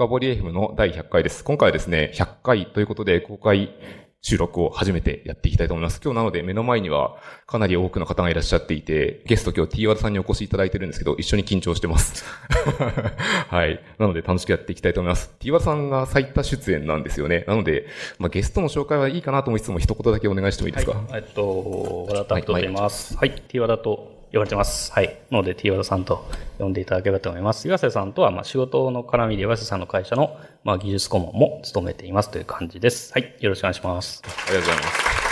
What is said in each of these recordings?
深掘り FM の第100回です。今回はですね、100回ということで公開収録を初めてやっていきたいと思います。今日なので目の前にはかなり多くの方がいらっしゃっていて、ゲスト今日 T ワ d さんにお越しいただいてるんですけど、一緒に緊張してます。はい。なので楽しくやっていきたいと思います。T ワ d さんが最多出演なんですよね。なので、まあ、ゲストの紹介はいいかなと思いつつも一言だけお願いしてもいいですか？はい、えっと、和田タッと言います。はい、はい、T ワ d と呼ばれてます。はい。ので、T 和田さんと呼んでいただければと思います。岩瀬さんとは、まあ、仕事の絡みで岩瀬さんの会社の、まあ、技術顧問も務めていますという感じです。はい。よろしくお願いします。ありがとうございます。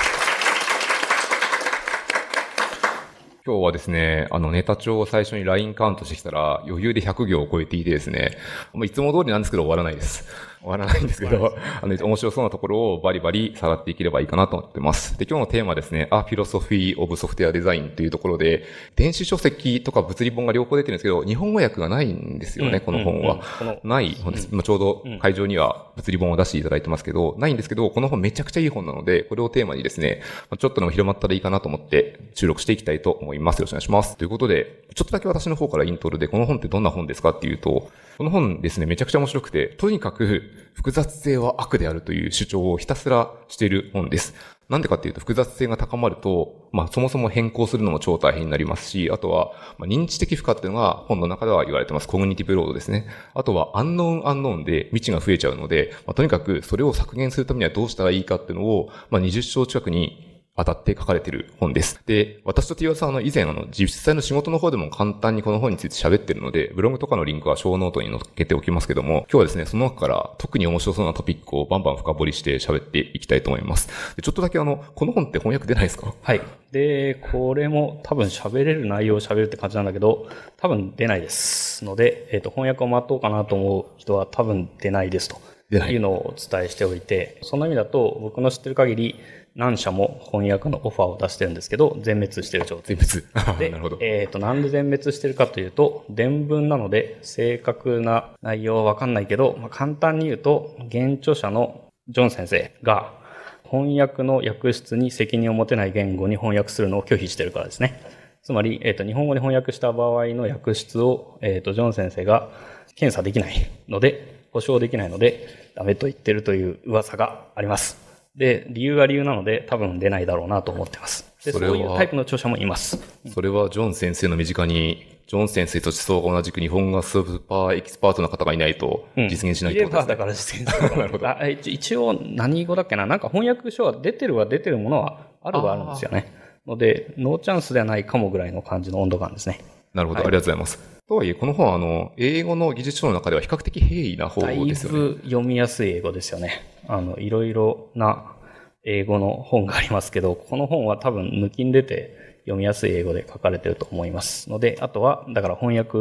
今日はですね、あのネタ帳を最初に LINE カウントしてきたら余裕で100行を超えていてですね、いつも通りなんですけど終わらないです。終わらないんですけど、あの、面白そうなところをバリバリ下がっていければいいかなと思ってます。で、今日のテーマですね、A Philosophy of Software Design というところで、電子書籍とか物理本が両方出てるんですけど、日本語訳がないんですよね、うん、この本は。ない本です。まあ、ちょうど会場には物理本を出していただいてますけど、ないんですけど、この本めちゃくちゃいい本なので、これをテーマにですね、ちょっとでも広まったらいいかなと思って収録していきたいと思います。よろしくお願いします。ということで、ちょっとだけ私の方からイントロで、この本ってどんな本ですかっていうと、この本ですね、めちゃくちゃ面白くて、とにかく複雑性は悪であるという主張をひたすらしている本です。なんでかっていうと、複雑性が高まると、まあそもそも変更するのも超大変になりますし、あとは、まあ、認知的負荷っていうのが本の中では言われてます。 cognitive load ですね。あとは、アンノーンアンノーンで未知が増えちゃうので、まあ、とにかくそれを削減するためにはどうしたらいいかっていうのを、まあ20章近くにわたって書かれている本です。で、私と T ワさんは以前あの、実際の仕事の方でも簡単にこの本について喋ってるので、ブログとかのリンクは show note に載っけておきますけども、今日はですね、その中から特に面白そうなトピックをバンバン深掘りして喋っていきたいと思います。でちょっとだけあの、この本って翻訳出ないですか？はい。で、これも多分喋れる内容を喋るって感じなんだけど、多分出ないです。ので、えっ、ー、と、翻訳を待とうかなと思う人は多分出ないですと。いうのをお伝えしておいて、そんな意味だと僕の知ってる限り、何社も翻訳のオファーを出してるんですけど、全滅してる状態。全滅。で、なるほど。えっ、ー、と、なんで全滅してるかというと、伝文なので、正確な内容はわかんないけど、まあ、簡単に言うと、原著者のジョン先生が、翻訳の訳出に責任を持てない言語に翻訳するのを拒否してるからですね。つまり、えっ、ー、と、日本語に翻訳した場合の訳出を、えっ、ー、と、ジョン先生が検査できないので、保証できないので、ダメと言ってるという噂があります。で、理由は理由なので多分出ないだろうなと思ってます。で、そういうタイプの著者もいます。それはジョン先生の身近に、ジョン先生と思想が同じく日本語スーパーエキスパートな方がいないと実現しないってことですね。うん、だから実現する。なるほど。一応何語だっけな？なんか翻訳書は出てるは出てるものはあるはあるんですよね。ので、ノーチャンスではないかもぐらいの感じの温度感ですね。なるほど、はい、ありがとうございます。とはいえ、この本は、あの、英語の技術書の中では比較的平易な方ですよね。だいぶ読みやすい英語ですよね。あの、いろいろな英語の本がありますけど、この本は多分抜きん出て読みやすい英語で書かれてると思いますので、あとは、だから翻訳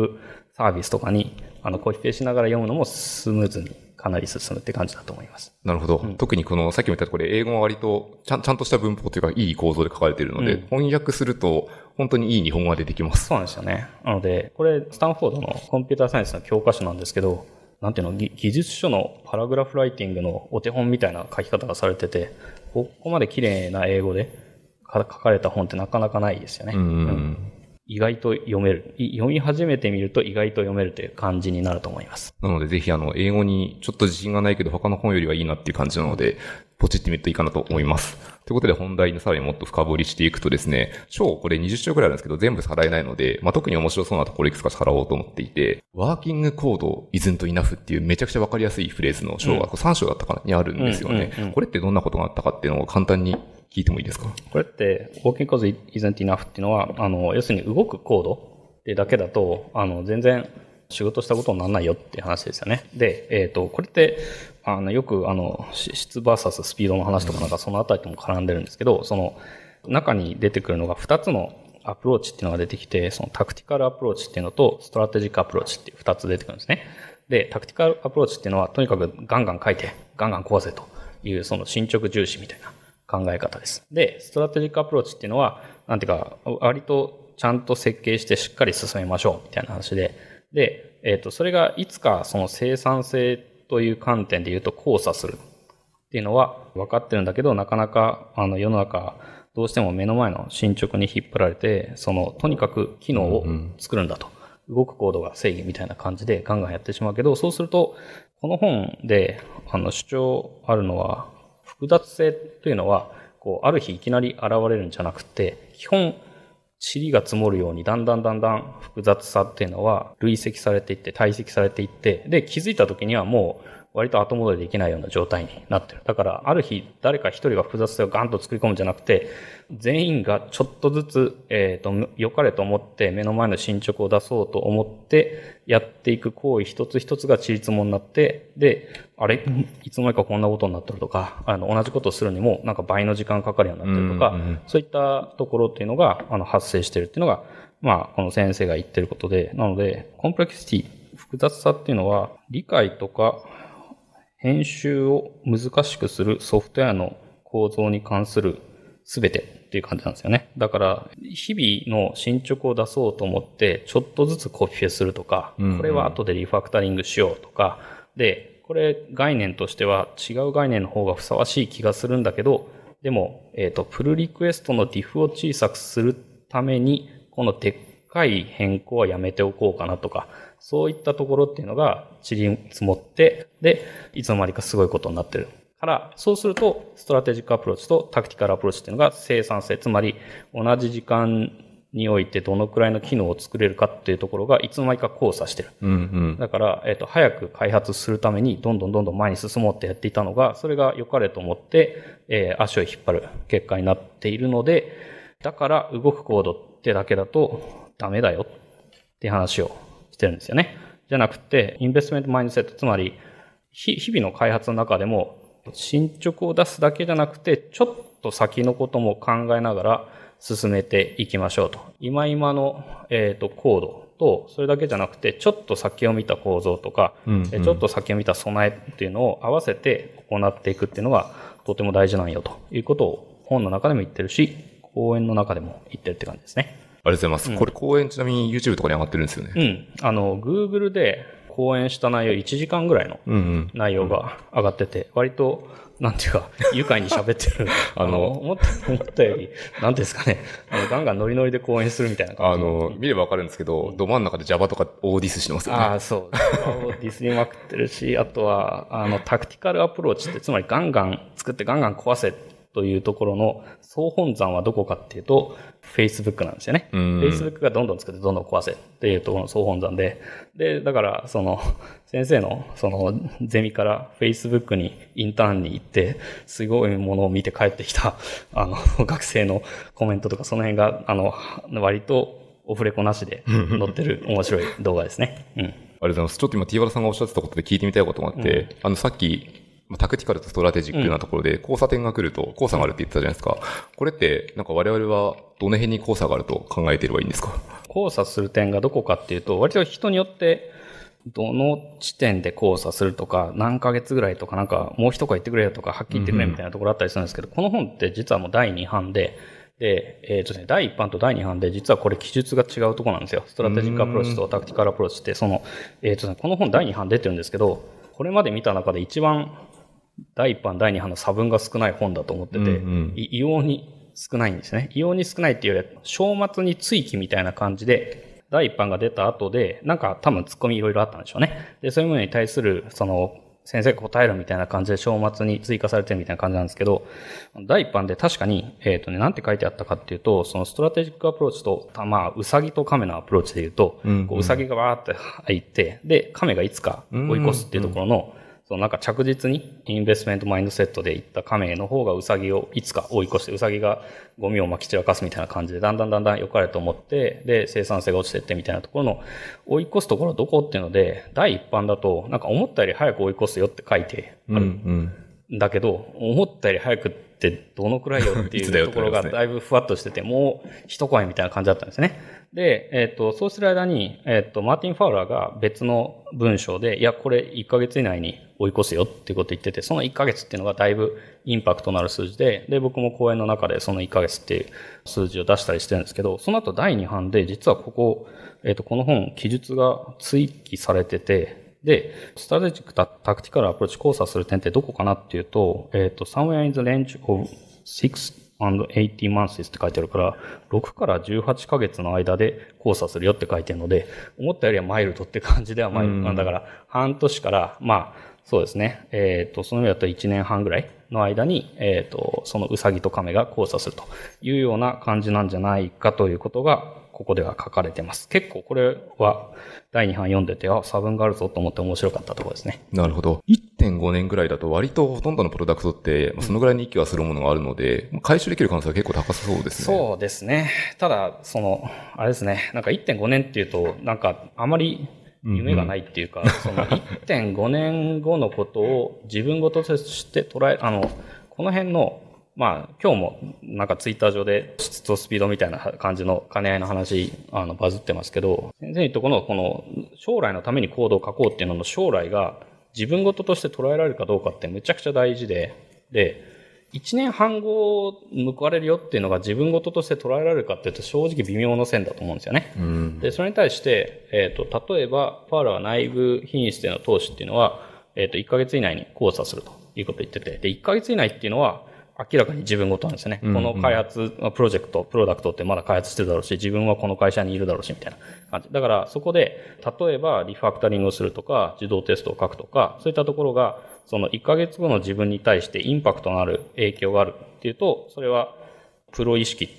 サービスとかに、あの、コピペしながら読むのもスムーズにかなり進むって感じだと思います。なるほど。うん、特にこの、さっきも言ったこれ、英語は割とちゃん、ちゃんとした文法というか、いい構造で書かれているので、うん、翻訳すると、本当にいい日本語が出てきます。そうなんですよね。なので、これ、スタンフォードのコンピューターサイエンスの教科書なんですけど、なんていうの、技術書のパラグラフライティングのお手本みたいな書き方がされてて、ここまで綺麗な英語で書かれた本ってなかなかないですよね。うん、意外と読める。読み始めてみると意外と読めるという感じになると思います。なのでぜひあの、英語にちょっと自信がないけど他の本よりはいいなっていう感じなので、ポチってみるといいかなと思います。ということで本題にさらにもっと深掘りしていくとですね、章これ20章くらいあるんですけど全部払えないので、まあ、特に面白そうなところいくつか払おうと思っていて、ワーキングコード isn't enough っていうめちゃくちゃわかりやすいフレーズの章が3章だったかなにあるんですよね、これってどんなことがあったかっていうのを簡単に聞いてもいいですか？これって、 Working code isn't enough っていうのは、あの、要するに動くコードってだけだと、あの、全然仕事したことにならないよっていう話ですよね。で、えっ、ー、と、これって、あの、よく、あの、質 VS スピードの話とかなんかそのあたりとも絡んでるんですけど、その、中に出てくるのが2つのアプローチっていうのが出てきて、その tactical approach っていうのと、 strategic approach っていう2つ出てくるんですね。で、 tactical approach っていうのは、とにかくガンガン書いて、ガンガン壊せという、その進捗重視みたいな考え方です。で、 strategic approach っていうのは、なんていうか、割とちゃんと設計してしっかり進めましょうみたいな話で、で、えっ、ー、と、それがいつかその生産性という観点で言うと交差するっていうのは分かってるんだけど、なかなかあの世の中、どうしても目の前の進捗に引っ張られて、その、とにかく機能を作るんだと。動くコードが正義みたいな感じでガンガンやってしまうけど、そうすると、この本であの主張あるのは、複雑性というのは、こう、ある日いきなり現れるんじゃなくて、基本、塵が積もるようにだんだんだんだん複雑さっていうのは累積されていって、堆積されていって、で、気づいた時にはもう割と後戻りできないような状態になってる。だから、ある日、誰か一人が複雑性をガンと作り込むんじゃなくて、全員がちょっとずつ、えっ、ー、と、良かれと思って目の前の進捗を出そうと思ってやっていく行為一つ一つがちりつもになって、で、あれ？いつの間にかこんなことになってるとか、あの、同じことをするにもなんか倍の時間かかるようになってるとか、うんうん、そういったところっていうのが、あの、発生してるっていうのが、まあ、この先生が言ってることで、なので、コンプレクシティ、複雑さっていうのは、理解とか編集を難しくするソフトウェアの構造に関する全てっていう感じなんですよね。だから、日々の進捗を出そうと思って、ちょっとずつコピペするとか、これは後でリファクタリングしようとか、で、これ概念としては違う概念の方がふさわしい気がするんだけど、でも、えっ、ー、と、プルリクエストの diff を小さくするために、このでっかい変更はやめておこうかなとか、そういったところっていうのが塵り積もって、で、いつの間にかすごいことになってる。から、そうすると、 strategic approach と tactical approach っていうのが生産性、つまり同じ時間においてどのくらいの機能を作れるかっていうところがいつの間にか交差してる。うんうん、だから、えっ、ー、と、早く開発するためにどんどんどんどん前に進もうってやっていたのが、それが良かれと思って、えー、足を引っ張る結果になっているので、だから動くコードってだけだとダメだよって話をしてるんですよね。じゃなくて、インベストメントマインドセット、つまり、日々の開発の中でも、進捗を出すだけじゃなくて、ちょっと先のことも考えながら進めていきましょうと。今今の、えっ、ー、と、コードと、それだけじゃなくて、ちょっと先を見た構造とか、うんうん、ちょっと先を見た備えっていうのを合わせて行っていくっていうのがとても大事なんよということを本の中でも言ってるし、講演の中でも言ってるって感じですね。ありがとうございます。うん、これ講演ちなみに YouTube とかに上がってるんですよね。うん。あの、Google で講演した内容1時間ぐらいの内容が上がってて、割と、なんていうか、愉快に喋ってる。あの、思った、思ったより、なんですかね、あの、ガンガンノリノリで講演するみたいな感じ。あの、見ればわかるんですけど、ど真ん中で Java とか大ディスしてますよね。ああ、そう。Java をディスりまくってるし、あとは、あの、タクティカルアプローチって、つまりガンガン作ってガンガン壊せというところの総本山はどこかっていうと、Facebook なんですよね。Facebook がどんどん作ってどんどん壊せっていうところの総本山で、で、だから、その、先生の、その、ゼミから Facebook にインターンに行って、すごいものを見て帰ってきた、あの、学生のコメントとか、その辺が、あの、割とオフレコなしで載ってる面白い動画ですね。うん。ありがとうございます。ちょっと今、ティーバラさんがおっしゃってたことで聞いてみたいことがあって、うん、あの、さっき、タクティカルとストラテジックなところで交差点が来ると、交差があるって言ってたじゃないですか。これって、なんか我々はどの辺に交差があると考えていればいいんですか？交差する点がどこかっていうと、割と人によって、どの地点で交差するとか、何ヶ月ぐらいとか、なんかもう一声言ってくれよとか、はっきり言ってくれみたいなところあったりするんですけど、この本って実はもう第2版で、で、えっ、ー、とね、第1版と第2版で実はこれ記述が違うところなんですよ。 strategic approach と tactical approach って、その、えっ、ー、とね、この本第2版出てるんですけど、これまで見た中で一番第1版、第2版の差分が少ない本だと思ってて、うんうん、異様に少ないんですね。異様に少ないっていうよりは、章末に追記みたいな感じで、第1版が出た後で、なんか多分突っ込みいろいろあったんでしょうね。で、そういうものに対する、その、先生が答えるみたいな感じで章末に追加されてるみたいな感じなんですけど、第1版で確かに、えっ、ー、とね、なんて書いてあったかっていうと、その strategic approach と、まあ、うさぎと亀のアプローチで言うと、うんうん、こううさぎがわーって入って、で、亀がいつか追い越すっていうところの、うんうんそのなんか着実に investment mindset でいった亀の方がウサギをいつか追い越して、ウサギがゴミをまき散らかすみたいな感じで、だんだんだんだん良かれと思って、で、生産性が落ちてってみたいなところの追い越すところはどこっていうので、第一版だと、なんか思ったより早く追い越すよって書いてある。うんうん、だけど、思ったより早くってどのくらいよっていう ところがだいぶふわっとしてて、もう一声みたいな感じだったんですね。で、えっ、ー、と、そうする間に、えっ、ー、と、マーティン・ファウラーが別の文章で、いや、これ1ヶ月以内に追い越すよっていうこと言ってて、その1ヶ月っていうのがだいぶインパクトのある数字で、で、僕も講演の中でその1ヶ月っていう数字を出したりしてるんですけど、その後第2版で、実はここ、えっ、ー、と、この本、記述が追記されてて、で、 strategic タ tactical approach 交差する点ってどこかなっていうと、えっ、ー、と、somewhere in the range of 6 18 months って書いてあるから、6から18ヶ月の間で交差するよって書いてるので、思ったよりはマイルドって感じではマイルド。だから、半年から、まあ、そうですね。えっ、と、その意味だと1年半ぐらいの間に、えっ、と、そのウサギとカメが交差するというような感じなんじゃないかということが、ここでは書かれてます。結構これは第2版読んでて、あ、差分があるぞと思って面白かったところですね。なるほど。1.5年ぐらいだと割とほとんどのプロダクトって、そのぐらいに息はするものがあるので、回収できる可能性は結構高そうですね。そうですね。ただ、その、あれですね、なんか1.5年っていうと、なんかあまり夢がないっていうか、その1.5年後のことを自分事として捉え、あの、この辺の、まあ、今日もなんかツイッター上で質とスピードみたいな感じの兼ね合いの話、あの、バズってますけど、先生にとこの、この、将来のためにコードを書こうっていうのの将来が自分事として捉えられるかどうかってむちゃくちゃ大事で、で、1年半後報われるよっていうのが自分事として捉えられるかっていうと正直微妙な線だと思うんですよね。うん。で、それに対して、えっ、と、例えば、パールは内部品質での投資っていうのは、えっ、と、1ヶ月以内に交差するということを言ってて、で、1ヶ月以内っていうのは、明らかに自分ごとなんですよね。うんうんこの開発、プロジェクト、プロダクトってまだ開発してるだろうし、自分はこの会社にいるだろうし、みたいな感じ。だから、そこで、例えば、リファクタリングをするとか、自動テストを書くとか、そういったところが、その1ヶ月後の自分に対してインパクトのある影響があるっていうと、それは、プロ意識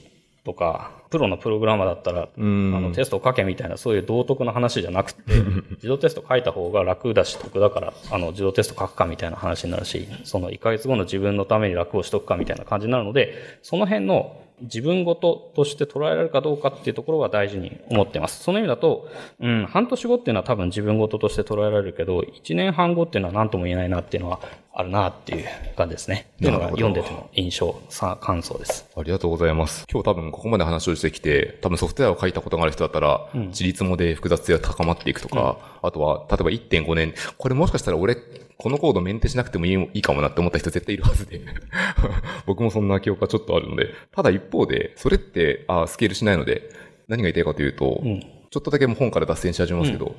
とか、プロのプログラマーだったら、うんあのテストを書けみたいなそういう道徳の話じゃなくて、自動テスト書いた方が楽だし得だから、あの自動テスト書くかみたいな話になるし、その1ヶ月後の自分のために楽をしとくかみたいな感じになるので、その辺の自分ごととして捉えられるかどうかっていうところは大事に思ってます。その意味だと、うん、半年後っていうのは多分自分ごととして捉えられるけど、1年半後っていうのは何とも言えないなっていうのはあるなっていう感じですね。っていうのが読んでての印象、さ感想です。ありがとうございます。今日多分ここまで話をしてきて、多分ソフトウェアを書いたことがある人だったら、自立もで複雑性が高まっていくとか、あとは、例えば1.5年、これもしかしたら俺、このコードメンテしなくてもいいいいかもなって思った人絶対いるはずで。僕もそんな記憶がちょっとあるので。ただ一方で、それって、あスケールしないので、何が言いたいかというと、んちょっとだけもう本から脱線し始めますけど、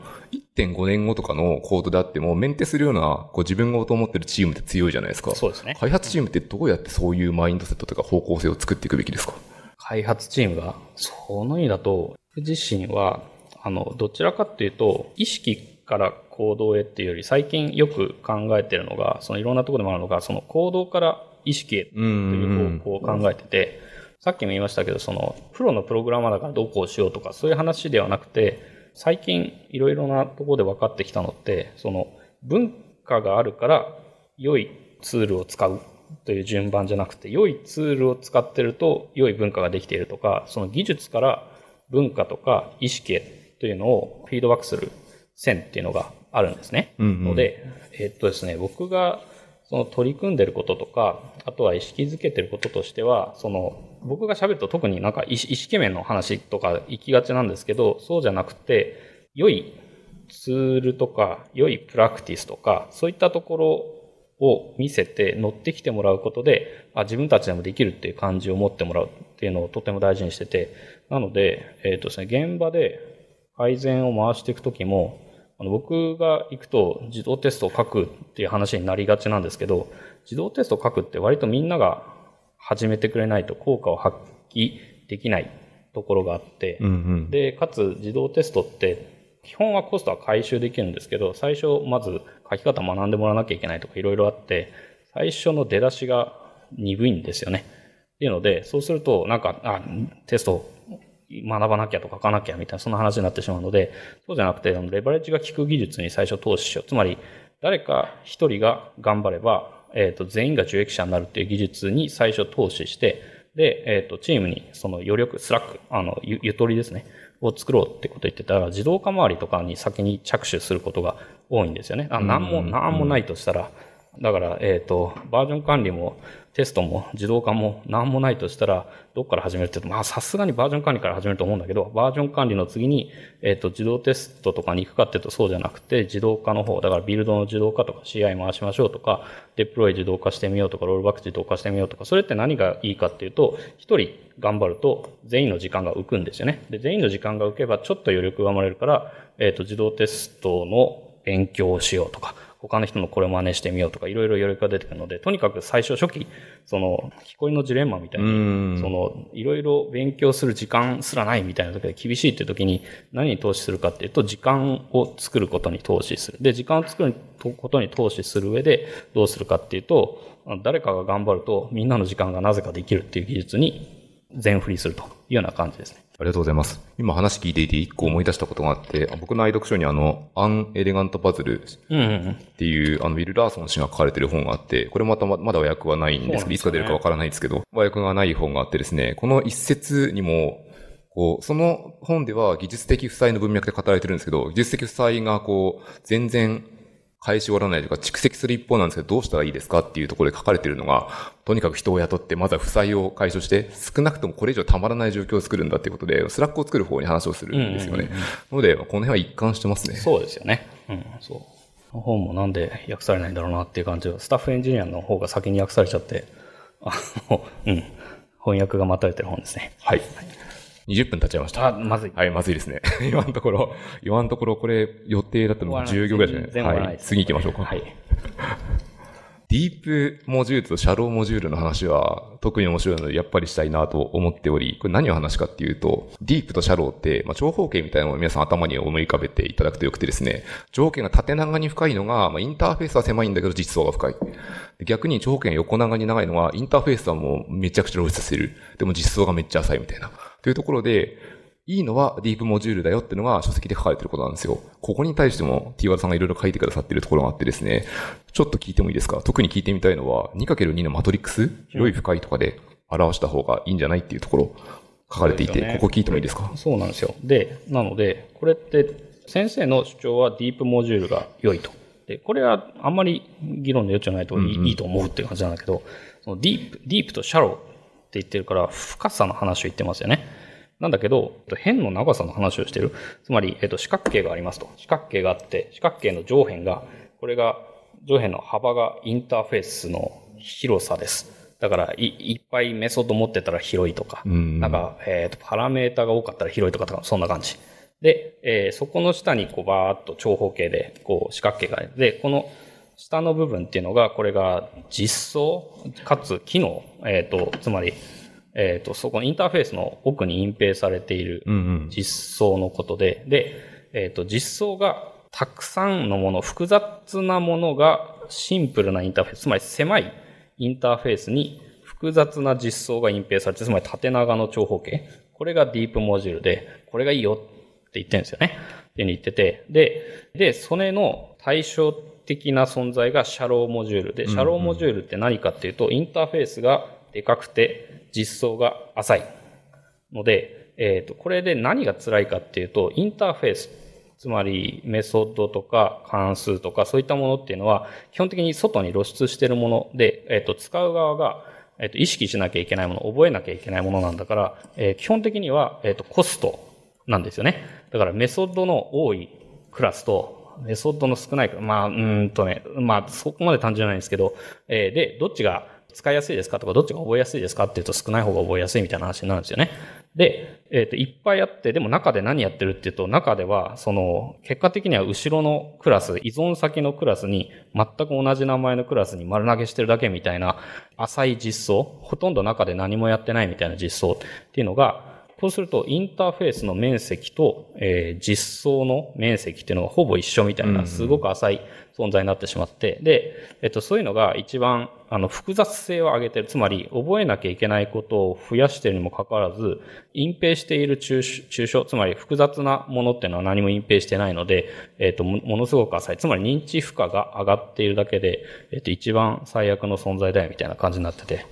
1.5年後とかのコードであっても、メンテするような、こう自分がと思ってるチームって強いじゃないですか。そうですね。開発チームってどうやってそういうマインドセットとか方向性を作っていくべきですか？開発チームが、その意味だと、僕自身は、あの、どちらかっていうと、意識から行動へっていうより、最近よく考えてるのが、そのいろんなところでもあるのが、その行動から意識へという方向を考えてて、さっきも言いましたけど、その、プロのプログラマーだからどうこうしようとか、そういう話ではなくて、最近いろいろなところで分かってきたのって、その、文化があるから、良いツールを使うという順番じゃなくて、良いツールを使ってると良い文化ができているとか、その技術から文化とか意識へというのをフィードバックする線っていうのがあるんですね。うんうんので、えっとですね、僕がその取り組んでることとか、あとは意識づけてることとしては、その僕が喋ると特になんか意識面の話とか行きがちなんですけど、そうじゃなくて、良いツールとか、良いプラクティスとか、そういったところを見せて乗ってきてもらうことで、あ自分たちでもできるっていう感じを持ってもらうっていうのをとても大事にしてて、なので、えっ、とですね、現場で改善を回していくときも、あの僕が行くと自動テストを書くっていう話になりがちなんですけど、自動テストを書くって割とみんなが始めてくれないと効果を発揮できないところがあって、うんうん。で、かつ自動テストって、基本はコストは回収できるんですけど、最初まず書き方学んでもらわなきゃいけないとかいろいろあって、最初の出だしが鈍いんですよね。っていうので、そうすると、なんか、あ、テスト学ばなきゃとか書かなきゃみたいな、そんな話になってしまうので、そうじゃなくて、レバレッジが効く技術に最初投資しよう。つまり、誰か一人が頑張れば、えっ、と、全員が受益者になるっていう技術に最初投資して、で、えっ、と、チームにその余力、スラック、あの、ゆゆとりですね、を作ろうってこと言ってたら、自動化周りとかに先に着手することが多いんですよね。あなんも、なんもないとしたら、だから、えっ、と、バージョン管理もテストも自動化も何もないとしたら、どっから始めるって言うと、まあ、さすがにバージョン管理から始めると思うんだけど、バージョン管理の次に、えっ、と、自動テストとかに行くかっていうとそうじゃなくて、自動化の方、だからビルドの自動化とか CI 回しましょうとか、デプロイ自動化してみようとか、ロールバック自動化してみようとか、それって何がいいかっていうと、一人頑張ると全員の時間が浮くんですよね。で、全員の時間が浮けばちょっと余力が生まれるから、えっ、と、自動テストの勉強をしようとか、他の人のこれを真似してみようとか、いろいろ余力が出てくるので、とにかく最初初期、その、木こりのジレンマみたいに、その、いろいろ勉強する時間すらないみたいな時で厳しいっていう時に、何に投資するかっていうと、時間を作ることに投資する。で、時間を作ることに投資する上で、どうするかっていうと、誰かが頑張ると、みんなの時間がなぜかできるっていう技術に全振りするというような感じですね。ありがとうございます。今話聞いていて一個思い出したことがあって、僕の愛読書にあの、アン・エレガント・パズルっていう、あの、ウィル・ラーソン氏が書かれてる本があって、これまたまだ和訳はないんですけど、いつか出るかわからないですけど、和訳がない本があってですね、この一節にも、こう、その本では技術的負債の文脈で語られてるんですけど、技術的負債がこう、全然返し終わらないとか蓄積する一方なんですけど、どうしたらいいですかっていうところで書かれているのが、とにかく人を雇って、まずは負債を解消して、少なくともこれ以上たまらない状況を作るんだっていうことで、スラックを作る方に話をするんですよね。ので、この辺は一貫してますね。そうですよね。うん、そう。本もなんで訳されないんだろうなっていう感じは、スタッフエンジニアの方が先に訳されちゃって、あの、うん、翻訳が待たれてる本ですね。はい。20分経っちゃいました。あ、まずい。はい、まずいですね。今のところ、今のところこれ予定だったのが10秒ぐらいですね。はい。次行きましょうか。はい。ディープモジュールとシャローモジュールの話は特に面白いのでやっぱりしたいなと思っており、これ何の話かっていうと、ディープとシャローって、まあ、長方形みたいなのを皆さん頭に思い浮かべていただくとよくてですね、長方形が縦長に深いのが、まあ、インターフェースは狭いんだけど実装が深い。逆に長方形が横長に長いのは、インターフェースはもうめちゃくちゃ露出させる。でも実装がめっちゃ浅いみたいな。というところで、いいのはディープモジュールだよっていうのが書籍で書かれてることなんですよ。ここに対しても T ワルさんがいろいろ書いてくださってるところがあってですね、ちょっと聞いてもいいですか？特に聞いてみたいのは 2×2 のマトリックス、広い深いとかで表した方がいいんじゃないっていうところ書かれていて、ね、ここ聞いてもいいですか？そうなんですよ。で、なので、これって先生の主張はディープモジュールが良いと。で、これはあんまり議論の余地はないといいうんうん、いいと思うっていう感じなんだけど、そのディープ、ディープとシャロー言ってるから深さの話を言ってますよね。なんだけど、辺の長さの話をしている。つまり、えっと、四角形がありますと。四角形があって、四角形の上辺が、これが、上辺の幅がインターフェースの広さです。だからい、いっぱいメソッド持ってたら広いとか、んなんか、えっ、ー、と、パラメータが多かったら広いとかそんな感じ。で、えー、そこの下にこうバーっと長方形で、こう四角形がある。で、この下の部分っていうのが、これが実装かつ機能、えっ、ー、と、つまり、えっ、ー、と、そこのインターフェースの奥に隠蔽されている実装のことで、うんうん、で、えっ、ー、と、実装がたくさんのもの、複雑なものがシンプルなインターフェース、つまり狭いインターフェースに複雑な実装が隠蔽されて、つまり縦長の長方形。これがディープモジュールで、これがいいよって言ってるんですよね。って言ってて。で、で、それの対照的な存在がシャローモジュールで、シャローモジュールって何かっていうと、インターフェースがでかくて、実装が浅いので、えっ、ー、と、これで何が辛いかっていうと、インターフェース、つまりメソッドとか関数とかそういったものっていうのは、基本的に外に露出しているもので、えっ、ー、と、使う側が、えっ、ー、と、意識しなきゃいけないもの、覚えなきゃいけないものなんだから、えー、基本的には、えっ、と、コストなんですよね。だからメソッドの多いクラスと、メソッドの少ないか、まあ、うんとね、まあ、そこまで単純じゃないんですけど、えー、で、どっちが使いやすいですかとか、どっちが覚えやすいですかっていうと少ない方が覚えやすいみたいな話になるんですよね。で、えっ、ー、と、いっぱいあって、でも中で何やってるっていうと、中では、その、結果的には後ろのクラス、依存先のクラスに、全く同じ名前のクラスに丸投げしてるだけみたいな、浅い実装、ほとんど中で何もやってないみたいな実装っていうのが、そうすると、インターフェースの面積と、えー、実装の面積っていうのがほぼ一緒みたいな、すごく浅い存在になってしまって、で、えっと、そういうのが一番、あの、複雑性を上げてる。つまり、覚えなきゃいけないことを増やしているにもかかわらず、隠蔽している抽象、つまり複雑なものっていうのは何も隠蔽してないので、えっと、ものすごく浅い。つまり認知負荷が上がっているだけで、えっと、一番最悪の存在だよみたいな感じになってて。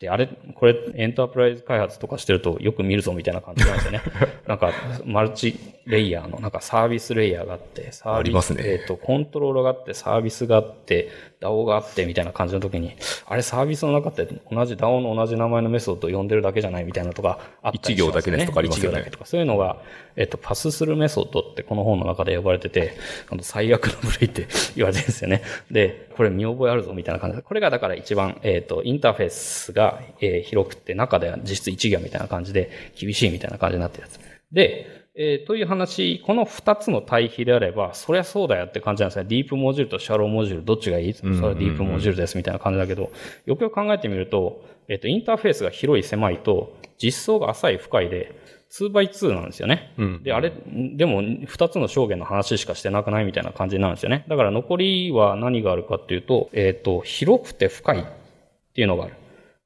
で、あれ、これ、エンタープライズ開発とかしてるとよく見るぞみたいな感じなんですよね。なんか、マルチレイヤーの、なんかサービスレイヤーがあって、サービス、ね、えっ、ー、と、コントロールがあって、サービスがあって、DAO があってみたいな感じの時に、あれサービスの中って同じ DAO の同じ名前のメソッドを呼んでるだけじゃないみたいなとかあったりしますね。一行だけですとかありますよね。一行だけとか。そういうのが、えっと、パスするメソッドってこの本の中で呼ばれてて、あの最悪の部類って言われてるんですよね。で、これ見覚えあるぞみたいな感じで。これがだから一番、えっ、と、インターフェースが、えー、広くて中では実質一行みたいな感じで厳しいみたいな感じになってるやつ。で、えーという話、この2つの対比であれば、そりゃそうだよって感じなんですね。ディープモジュールとシャローモジュール、どっちがいいそれはディープモジュールですみたいな感じだけど、よくよく考えてみると、えっ、と、インターフェースが広い狭いと、実装が浅い深いで、2x2 なんですよね。うんで、あれ、でも2つの証言の話しかしてなくないみたいな感じなんですよね。だから残りは何があるかっていうと、えっ、と、広くて深いっていうのがある。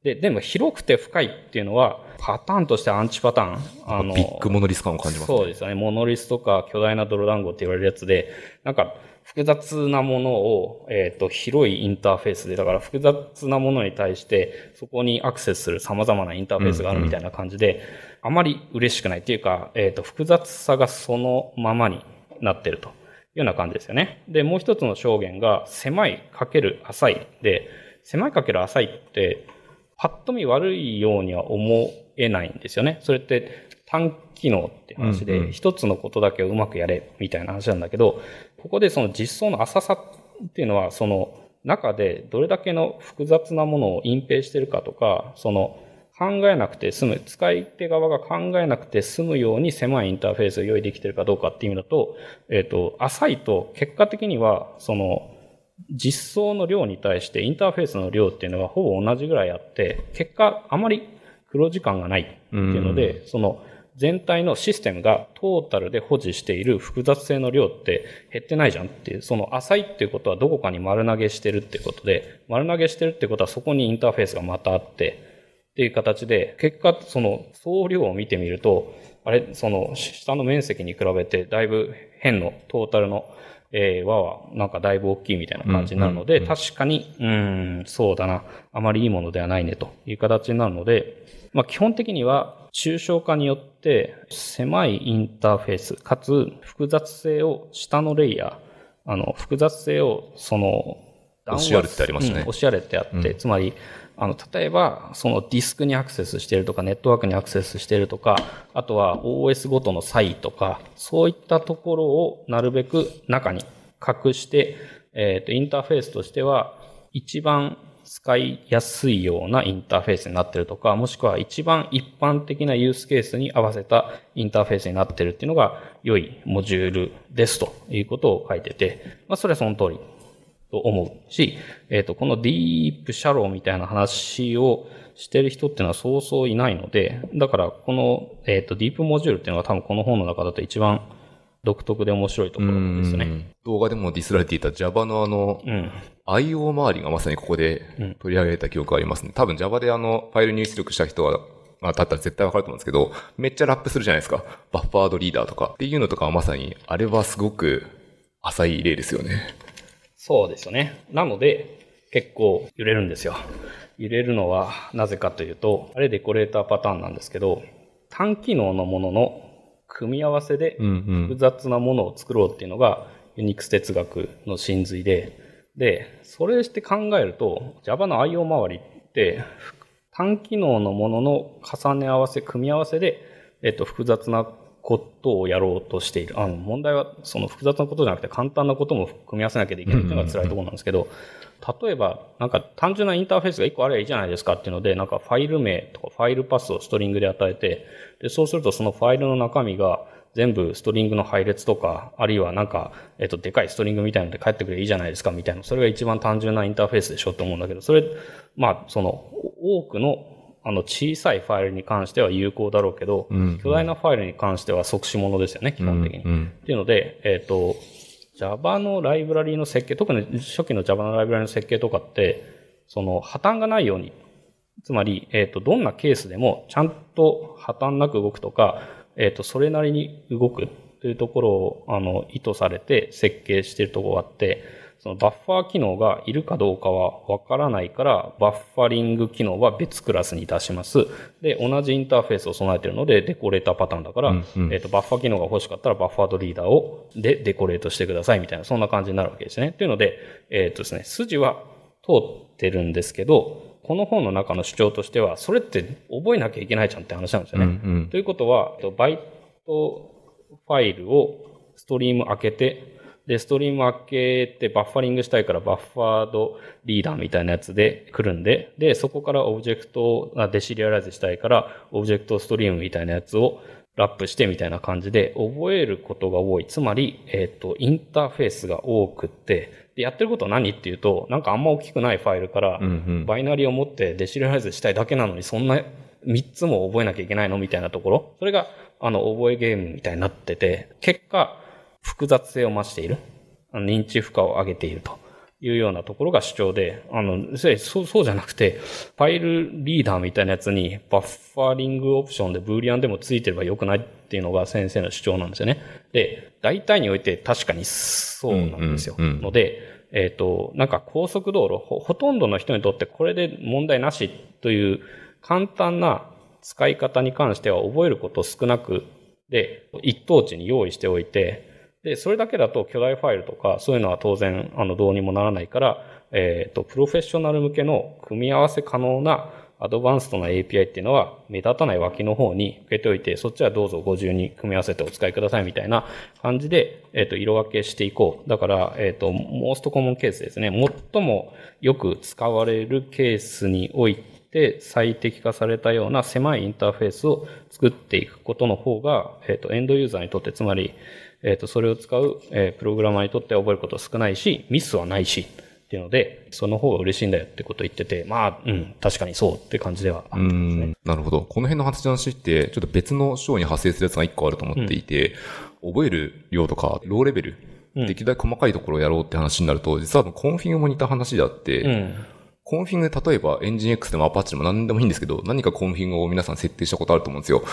で、でも広くて深いっていうのは、パターンとしてアンチパターン。あの、ビッグモノリス感を感じますね。そうですよね。モノリスとか巨大な泥団子って言われるやつで、なんか複雑なものを、えっ、と、広いインターフェースで、だから複雑なものに対して、そこにアクセスする様々なインターフェースがあるみたいな感じで、あまり嬉しくないっていうか、えっ、と、複雑さがそのままになってるというような感じですよね。で、もう一つの証言が、狭いかける浅いで、狭いかける浅いって、パッと見悪いようには思えないんですよね。それって単機能って話で、一つのことだけをうまくやれみたいな話なんだけど、ここでその実装の浅さっていうのは、その中でどれだけの複雑なものを隠蔽してるかとか、その考えなくて済む、使い手側が考えなくて済むように狭いインターフェースを用意できてるかどうかっていう意味だと、えっ、と、浅いと結果的には、その、実装の量に対してインターフェースの量っていうのがほぼ同じぐらいあって、結果あまり黒時間がないっていうので、その全体のシステムがトータルで保持している複雑性の量って減ってないじゃんっていう、その浅いっていうことはどこかに丸投げしてるっていうことで、丸投げしてるってことはそこにインターフェースがまたあって、っていう形で、結果、その総量を見てみると、あれ、その下の面積に比べてだいぶ変のトータルのえー輪はなんかだいぶ大きいみたいな感じになるので、確かに、うーん、そうだな、あまりいいものではないねという形になるので、まあ基本的には抽象化によって狭いインターフェース、かつ複雑性を下のレイヤー、あの、複雑性をその、押しやるってありましたね。うん押しやれってあって、つまり、あの、例えば、そのディスクにアクセスしているとか、ネットワークにアクセスしているとか、あとは OS ごとの差異とか、そういったところをなるべく中に隠して、えっ、と、インターフェースとしては、一番使いやすいようなインターフェースになってるとか、もしくは一番一般的なユースケースに合わせたインターフェースになってるっていうのが良いモジュールですということを書いてて、まあ、それはその通り。と思うし、えっ、と、このディープシャローみたいな話をしてる人っていうのはそうそういないので、だからこの、えっ、と、ディープモジュールっていうのが多分この本の中だと一番独特で面白いところですよね。うん動画でもディスられていた Java のあの、うん。IO 周りがまさにここで取り上げられた記憶がありますね。多分 Java であの、ファイル入力した人は、まあ、だったら絶対わかると思うんですけど、めっちゃラップするじゃないですか。バッファードリーダーとか。っていうのとかはまさに、あれはすごく浅い例ですよね。そうですよね。なので、結構揺れるんですよ。揺れるのはなぜかというと、あれデコレーターパターンなんですけど、単機能のものの組み合わせで複雑なものを作ろうっていうのがユニックス哲学の真髄で、で、それして考えると Java の IO 周りって単機能のものの重ね合わせ、組み合わせで、えっと、複雑なことをやろうとしている。あの、問題はその複雑なことじゃなくて簡単なことも組み合わせなきゃいけないっていうのが辛いところなんですけど、例えば、なんか単純なインターフェースが1個あればいいじゃないですかっていうので、なんかファイル名とかファイルパスをストリングで与えて、で、そうするとそのファイルの中身が全部ストリングの配列とか、あるいはなんか、えっと、でかいストリングみたいなので返ってくればいいじゃないですかみたいな、それが一番単純なインターフェースでしょって思うんだけど、それ、まあ、その、多くの、あの、小さいファイルに関しては有効だろうけど、うん。巨大なファイルに関しては即死物ですよね、基本的に。うん。うんっていうので、えっ、と、Java のライブラリの設計、特に初期の Java のライブラリの設計とかって、その破綻がないように、つまり、えっ、と、どんなケースでもちゃんと破綻なく動くとか、えっ、と、それなりに動くというところを、あの、意図されて設計しているところがあって、そのバッファー機能がいるかどうかはわからないから、バッファリング機能は別クラスに出します。で、同じインターフェースを備えているので、デコレーターパターンだから、うんうんえっ、と、バッファー機能が欲しかったら、バッファードリーダーを、で、デコレートしてくださいみたいな、そんな感じになるわけですね。というので、えっ、とですね、筋は通ってるんですけど、この本の中の主張としては、それって覚えなきゃいけないじゃんって話なんですよね。うんうんということは、えっとバイトファイルをストリーム開けて、で、ストリーム開けてバッファリングしたいから BufferedReader みたいなやつで来るんで、で、そこからオブジェクトをあデシリアライズしたいから、オブジェクトストリームみたいなやつをラップしてみたいな感じで覚えることが多い。つまり、えっ、と、インターフェースが多くって、で、やってることは何っていうと、なんかあんま大きくないファイルから、バイナリを持ってデシリアライズしたいだけなのに、そんな3つも覚えなきゃいけないのみたいなところ。それが、あの、覚えゲームみたいになってて、結果、複雑性を増している。認知負荷を上げていると。いうようなところが主張で、あの、そう、そうじゃなくて、ファイルリーダーみたいなやつにバッファリングオプションでブーリアンでもついてればよくないっていうのが先生の主張なんですよね。で、大体において確かにそうなんですよ。うんうんうん、ので、えっ、ー、と、なんか高速道路ほ、ほとんどの人にとってこれで問題なしという簡単な使い方に関しては覚えること少なくで、一等地に用意しておいて、で、それだけだと巨大ファイルとか、そういうのは当然、あの、どうにもならないから、えっ、ー、と、プロフェッショナル向けの組み合わせ可能なアドバンストな API っていうのは目立たない脇の方に受けておいて、そっちはどうぞご自由に組み合わせてお使いくださいみたいな感じで、えっ、ー、と、色分けしていこう。だから、えっ、ー、と、モーストコモンケースですね。最もよく使われるケースにおいて最適化されたような狭いインターフェースを作っていくことの方が、えっ、ー、と、エンドユーザーにとって、つまり、えっ、ー、と、それを使う、えー、プログラマーにとって覚えること少ないし、ミスはないし、っていうので、その方が嬉しいんだよってことを言ってて、まあ、うん、確かにそうって感じではあるんですね。なるほど。この辺の話って、ちょっと別の章に派生するやつが一個あると思っていて、うん、覚える量とか、ローレベル、できるだけ細かいところをやろうって話になると、実はコンフィグも似た話であって、うんコンフィグ、例えばエンジン X でも Apache でも何でもいいんですけど、何かコンフィグを皆さん設定したことあると思うんですよ。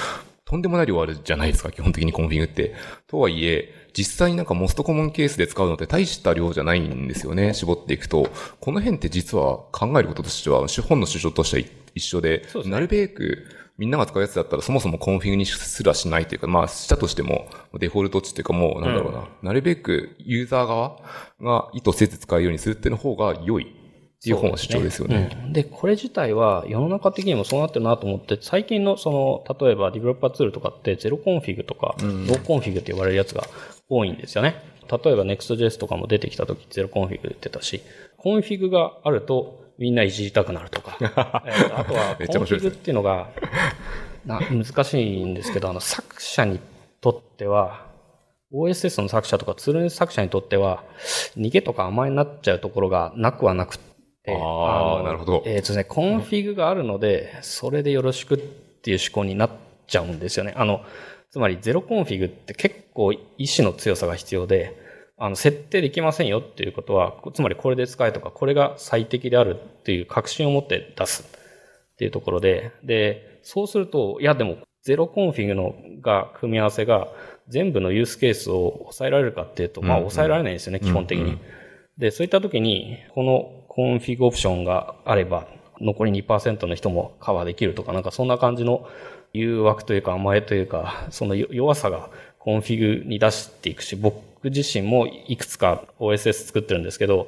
とんでもない量あるじゃないですか、基本的にコンフィグって。とはいえ、実際になんか most common case で使うのって大した量じゃないんですよね、絞っていくと。この辺って実は考えることとしては、この本の主張としては一緒で、でね、なるべくみんなが使うやつだったらそもそもコンフィグにすらしないというか、まあしたとしてもデフォルト値っていうかもうなんだろうな、うん、なるべくユーザー側が意図せず使うようにするっていうの方が良い。っていう本の主張ですよね。で、ね。うん。で、これ自体は世の中的にもそうなってるなと思って、最近のその、例えばディベロッパーツールとかってゼロコンフィグとか、ローコンフィグって言われるやつが多いんですよね。例えば Next.js とかも出てきた時ゼロコンフィグ言ってたし、コンフィグがあるとみんないじりたくなるとか、えー、あとはコンフィグっていうのがな難しいんですけど、あの作者にとっては、OSS の作者とかツール作者にとっては、逃げとか甘えになっちゃうところがなくはなくて、ああ、なるほど。えっ、ー、とね、コンフィグがあるので、それでよろしくっていう思考になっちゃうんですよね。あの、つまりゼロコンフィグって結構意志の強さが必要で、あの、設定できませんよっていうことは、つまりこれで使えとか、これが最適であるっていう確信を持って出すっていうところで、で、そうすると、いやでも、ゼロコンフィグのが、組み合わせが全部のユースケースを抑えられるかっていうと、まあ抑えられないんですよね、基本的に。で、そういった時に、このコンフィグオプションがあれば、残り2%の人もカバーできるとか、なんかそんな感じの誘惑というか甘えというか、その弱さがコンフィグに出していくし、僕自身もいくつか OSS 作ってるんですけど、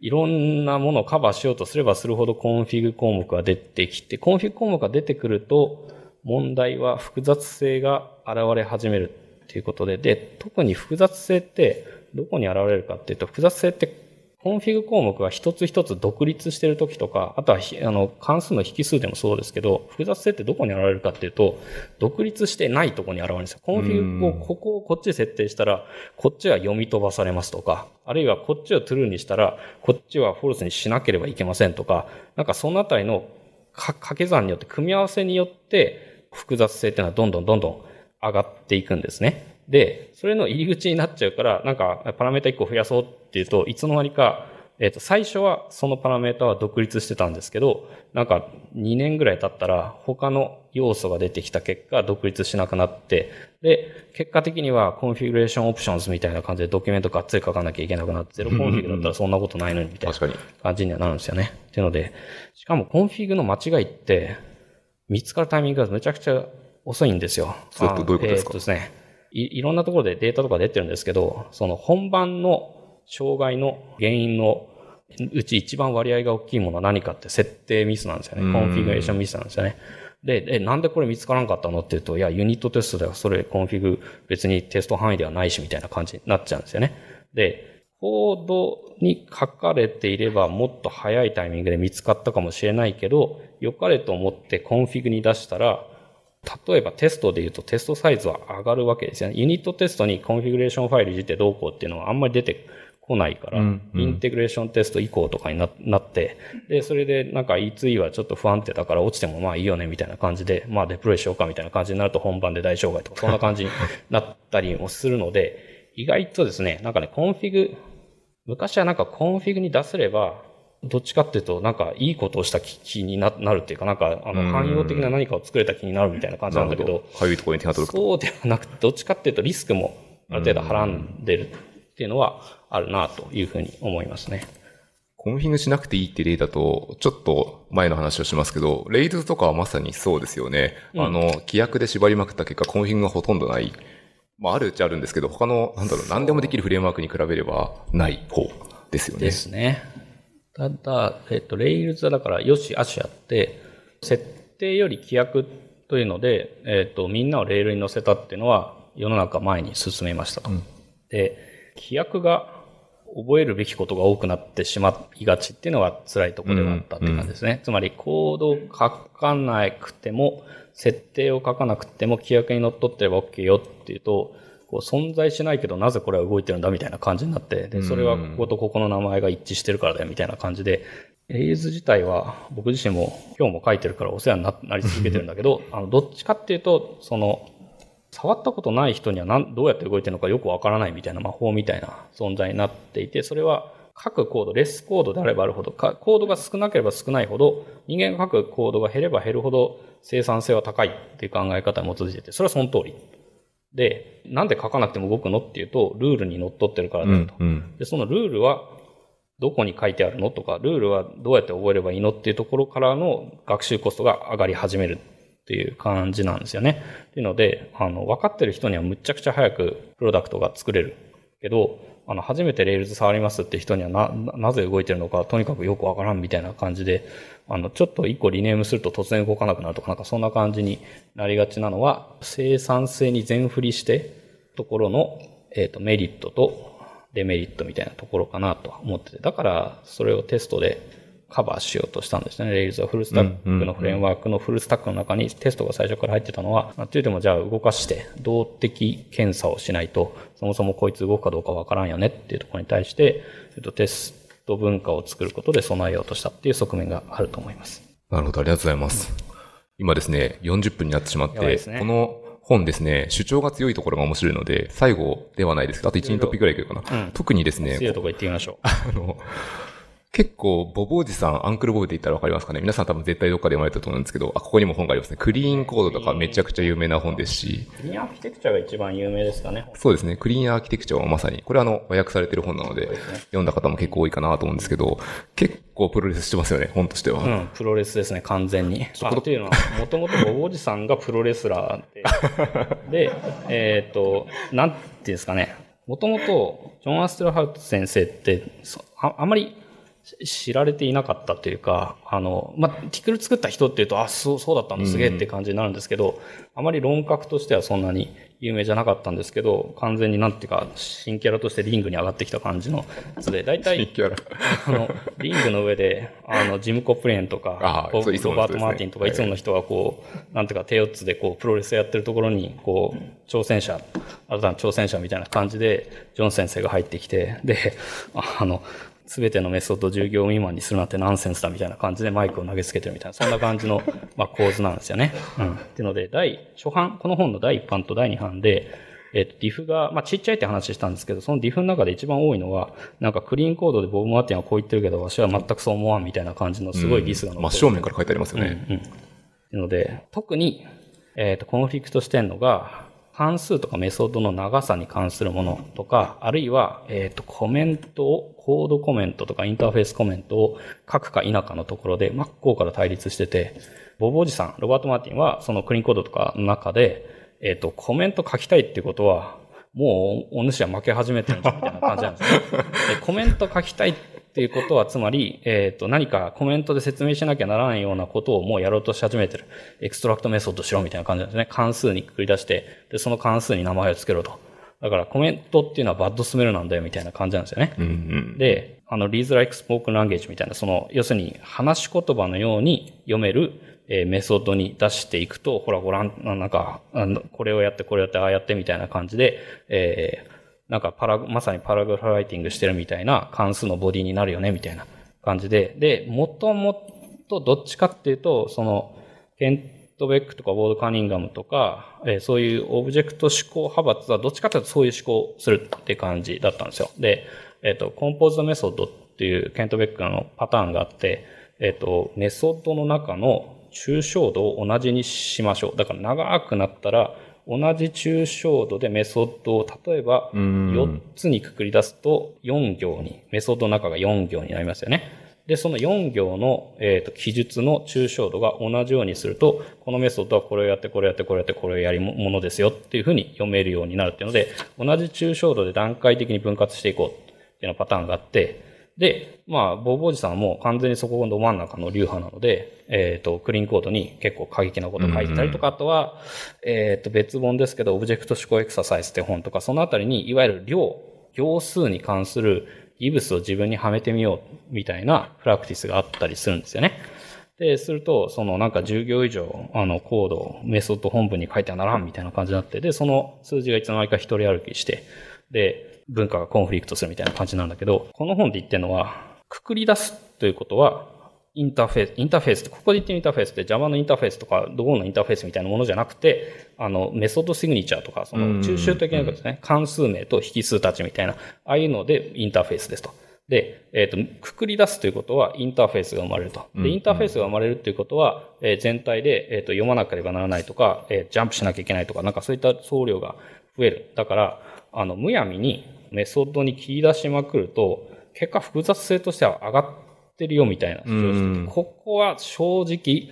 いろんなものをカバーしようとすればするほどコンフィグ項目が出てきて、コンフィグ項目が出てくると、問題は複雑性が現れ始めるっていうことで、で、特に複雑性ってどこに現れるかっていうと、複雑性ってコンフィグ項目が一つ一つ独立してるときとか、あとはあの関数の引数でもそうですけど、複雑性ってどこに現れるかっていうと、独立してないとこに現れるんですよ。コンフィグをここをこっちで設定したら、こっちは読み飛ばされますとか、あるいはこっちを true にしたら、こっちは false にしなければいけませんとか、なんかそのあたりの掛け算によって、組み合わせによって、複雑性っていうのはどんどんどんどん上がっていくんですね。で、それの入り口になっちゃうから、なんかパラメータ1個増やそうっていうと、いつの間にか、えっ、ー、と、最初はそのパラメータは独立してたんですけど、なんか2年ぐらい経ったら他の要素が出てきた結果独立しなくなって、で、結果的には configuration options みたいな感じでドキュメントがっつり書かなきゃいけなくなって、ゼ ロコンフィグだったらそんなことないのにみたいな感じにはなるんですよね。っていうので、しかもコンフィグの間違いって見つかるタイミングがめちゃくちゃ遅いんですよ。どういうことですか？えーっとですね。いろんなところでデータとか出てるんですけど、その本番の障害の原因のうち一番割合が大きいものは何かって設定ミスなんですよね。コンフィグレーションミスなんですよね。で、え、なんでこれ見つからんかったのって言うと、いや、ユニットテストではそれコンフィグ別にテスト範囲ではないしみたいな感じになっちゃうんですよね。で、コードに書かれていればもっと早いタイミングで見つかったかもしれないけど、良かれと思ってコンフィグに出したら、例えばテストで言うとテストサイズは上がるわけですよね。ユニットテストにコンフィグレーションファイルいじってどうこうっていうのはあんまり出てこないから、うんうんインテグレーションテスト以降とかになって、で、それでなんか E2E はちょっと不安定だから落ちてもまあいいよねみたいな感じで、まあデプロイしようかみたいな感じになると本番で大障害とかそんな感じになったりもするので、意外とですね、なんかね、コンフィグ、昔はなんかコンフィグに出せれば、どっちかっていうと、なんかいいことをした気気にななるっていうか、なんかあうんの汎用的な何かを作れた気になるみたいな感じなんだけど、かゆいところに手が届くと。そうではなくて、どっちかっていうとリスクもある程度はらんでるっていうのはあるなというふうに思いますね。コンフィグしなくていいって例だと、ちょっと前の話をしますけど、 Rails とかはまさにそうですよね。うんあの、規約で縛りまくった結果、コンフィグがほとんどない。まあ、あるっちゃあるんですけど、他の、なんだろう、何でもできるフレームワークに比べればない方ですよね。ですね。ただ、えっと、Rails はだから、よし、あしやって、設定より規約というので、えっと、みんなをレールに乗せたっていうのは、世の中前に進めましたと。で、規約が覚えるべきことが多くなってしまいがちっていうのが辛いところではあったって感じですね。つまり、コードを書かなくても、設定を書かなくても規約にのっとってれば OK よっていうと、こう存在しないけどなぜこれは動いてるんだみたいな感じになって、で、それはこことここの名前が一致してるからだよみたいな感じで、Rails 自体は僕自身も今日も書いてるからお世話にななり続けてるんだけど、あの、どっちかっていうと、その、触ったことない人にはなんどうやって動いてるのかよくわからないみたいな魔法みたいな存在になっていて、それは書くコード、レスコードであればあるほど、かコードが少なければ少ないほど、人間が書くコードが減れば減るほど生産性は高いっていう考え方に基づいてて、それはその通り。で、なんで書かなくても動くのっていうと、ルールにのっとってるからうんだよと。、うん。で、そのルールはどこに書いてあるの？とか、ルールはどうやって覚えればいいの？っていうところからの学習コストが上がり始めるっていう感じなんですよね。っていうので、あの、分かってる人にはむちゃくちゃ早くプロダクトが作れるけど、あの、初めて Rails 触りますって人にはな、なぜ動いてるのか、とにかくよくわからんみたいな感じで、あの、ちょっと一個リネームすると突然動かなくなるとか、なんかそんな感じになりがちなのは、生産性に全振りして、ところの、えっ、と、メリットとデメリットみたいなところかなとは思ってて、だからそれをテストでカバーしようとしたんですね。Rails はフルスタックのフレームワークのフルスタックの中にテストが最初から入ってたのは、まあっていうてもじゃあ動かして動的検査をしないと、そもそもこいつ動くかどうかわからんよねっていうところに対して、えっと、テスト文化を作ることで備えようとしたっていう側面があると思います。なるほど、ありがとうございます。今ですね、40分になってしまって、ねこの本ですね、主張が強いところが面白いので、最後ではないですけど、あと1、2トピックぐらいいけるかな。うん特にですね、強いところ行ってみましょう。あの、結構、ボボおじさん、アンクルボブって言ったらわかりますかね？皆さん多分絶対どっかで読まれたと思うんですけど、あ、ここにも本がありますね。クリーンコードとかめちゃくちゃ有名な本ですし、クリーンアーキテクチャが一番有名ですかね。そうですね。クリーンアーキテクチャはまさに、これはあの、和訳されてる本なので、読んだ方も結構多いかなと思うんですけど、結構プロレスしてますよね、本としては。うん、プロレスですね、完全に。あっていうのは、もともとボブおじさんがプロレスラーで、で、えっ、と、なんていうんですかね、もともと、ジョン・アステルハウト先生って、そああまり知られていなかったというか、あの、まあ、ティクル作った人っていうと、あ、そう、そうだったんだ、すげえって感じになるんですけど、あまり論客としてはそんなに有名じゃなかったんですけど、完全になんていうか、新キャラとしてリングに上がってきた感じのやつで、大体、キャラ。あの、リングの上で、あの、ジム・コプレーンとかロバート・マーティンとか、い。つもの人がこう、なんていうか手四つでこう、プロレスやってるところに、こう、挑戦者、新たな挑戦者みたいな感じで、ジョン先生が入ってきて、で、あの、すべてのメソッドを従業未満にするなんてナンセンスだみたいな感じでマイクを投げつけてるみたいな、そんな感じの、まあ、構図なんですよね。うん。っていうので、第、初版、この本の第1版と第2版で、えっと、ディフが、まあ、ちっちゃいって話したんですけど、そのディフの中で一番多いのは、なんかクリーンコードでボブ・マーティンはこう言ってるけど、私は全くそう思わんみたいな感じのすごいギスが。真正面から書いてありますよね。うん。なので、特に、えっ、と、コンフリクトしてるのが、関数とかメソッドの長さに関するものとか、あるいは、えっ、と、コメントを、コードコメントとかインターフェースコメントを書くか否かのところで真っ向から対立してて、ボブおじさん、ロバート・マーティンは、そのクリーンコードとかの中で、えっ、と、コメント書きたいってことは、もうお主は負け始めてるんじゃみたいな感じなんですね。コメント書きたいっていうことは、つまり、えっ、と、何かコメントで説明しなきゃならないようなことをもうやろうとし始めてる。 extract method しろみたいな感じなんですね。関数にくくり出して、で、その関数に名前を付けろと。だからコメントっていうのは bad smell なんだよみたいな感じなんですよね。うんうん。で、あの、reads like spoken language みたいな、その、要するに話し言葉のように読める、えー、メソッドに出していくと、ほらご覧、なんか、あのこれをやって、これをやって、ああやってみたいな感じで、えー、なんかパラ、まさにパラグラライティングしてるみたいな関数のボディになるよね、みたいな感じで。で、もともとどっちかっていうと、その、ケントベックとかウォード・カニンガムとか、えー、そういうオブジェクト思考派閥はどっちかというとそういう思考するって感じだったんですよ。で、えっ、ー、と、コンポーズドメソッドっていうケントベックのパターンがあって、えっ、ー、と、メソッドの中の抽象度を同じにしましょう。だから長くなったら、同じ抽象度でメソッドを例えば4つにくくり出すと4行に、メソッドの中が4行になりますよね。で、その4行の、えーと、記述の抽象度が同じようにすると、このメソッドはこれをやって、これをやって、これをやって、これをやりものですよっていうふうに読めるようになるっていうので、同じ抽象度で段階的に分割していこうっていうようなパターンがあって、で、まあ、ボーボージさんも完全にそこがど真ん中の流派なので、えっ、ー、と、クリーンコードに結構過激なこと書いてたりとか、あとは、えっ、ー、と、別本ですけど、オブジェクト思考エクササイズって本とか、そのあたりに、いわゆる量、行数に関するギブスを自分にはめてみようみたいなプラクティスがあったりするんですよね。で、すると、そのなんか10行以上、あの、コード、メソッド本文に書いてはならんみたいな感じになって、で、その数字がいつの間にか一人歩きして、で、文化がコンフリクトするみたいな感じなんだけど、この本で言ってるのは、くくり出すということは、インターフェース、インターフェースって、ここで言ってるインターフェースって Java のインターフェースとか、どこのインターフェースみたいなものじゃなくて、あの、メソッドシグニチャーとか、その、抽象的なことですね、関数名と引数たちみたいな、ああいうのでインターフェースですと。で、えっ、ー、と、くくり出すということは、インターフェースが生まれると。で、インターフェースが生まれるということは、えー、全体で、えっ、ー、と、読まなければならないとか、えー、ジャンプしなきゃいけないとか、なんかそういった総量が増える。だから、あの、むやみに、メソッドに切り出しまくると、結果複雑性としては上がってるよみたいなここは正直、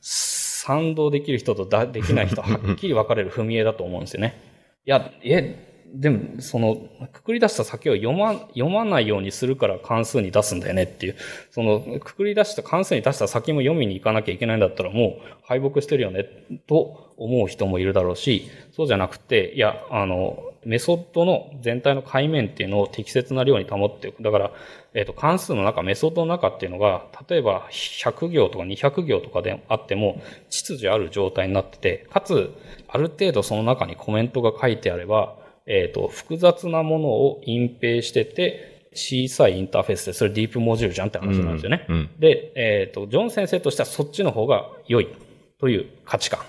賛同できる人とだできない人、はっきり分かれる踏み絵だと思うんですよね。いや、え、でも、その、くくり出した先を読ま、読まないようにするから関数に出すんだよねっていう、その、くくり出した関数に出した先も読みに行かなきゃいけないんだったらもう敗北してるよね、と思う人もいるだろうし、そうじゃなくて、いや、あの、メソッドの全体の界面っていうのを適切な量に保っておく。だから、えっ、ー、と、関数の中、メソッドの中っていうのが、例えば100行とか200行とかであっても、秩序ある状態になってて、かつ、ある程度その中にコメントが書いてあれば、えっ、ー、と、複雑なものを隠蔽してて、小さいインターフェースで、それディープモジュールじゃんって話なんですよね。うんうん、で、えっ、ー、と、ジョン先生としてはそっちの方が良いという価値観。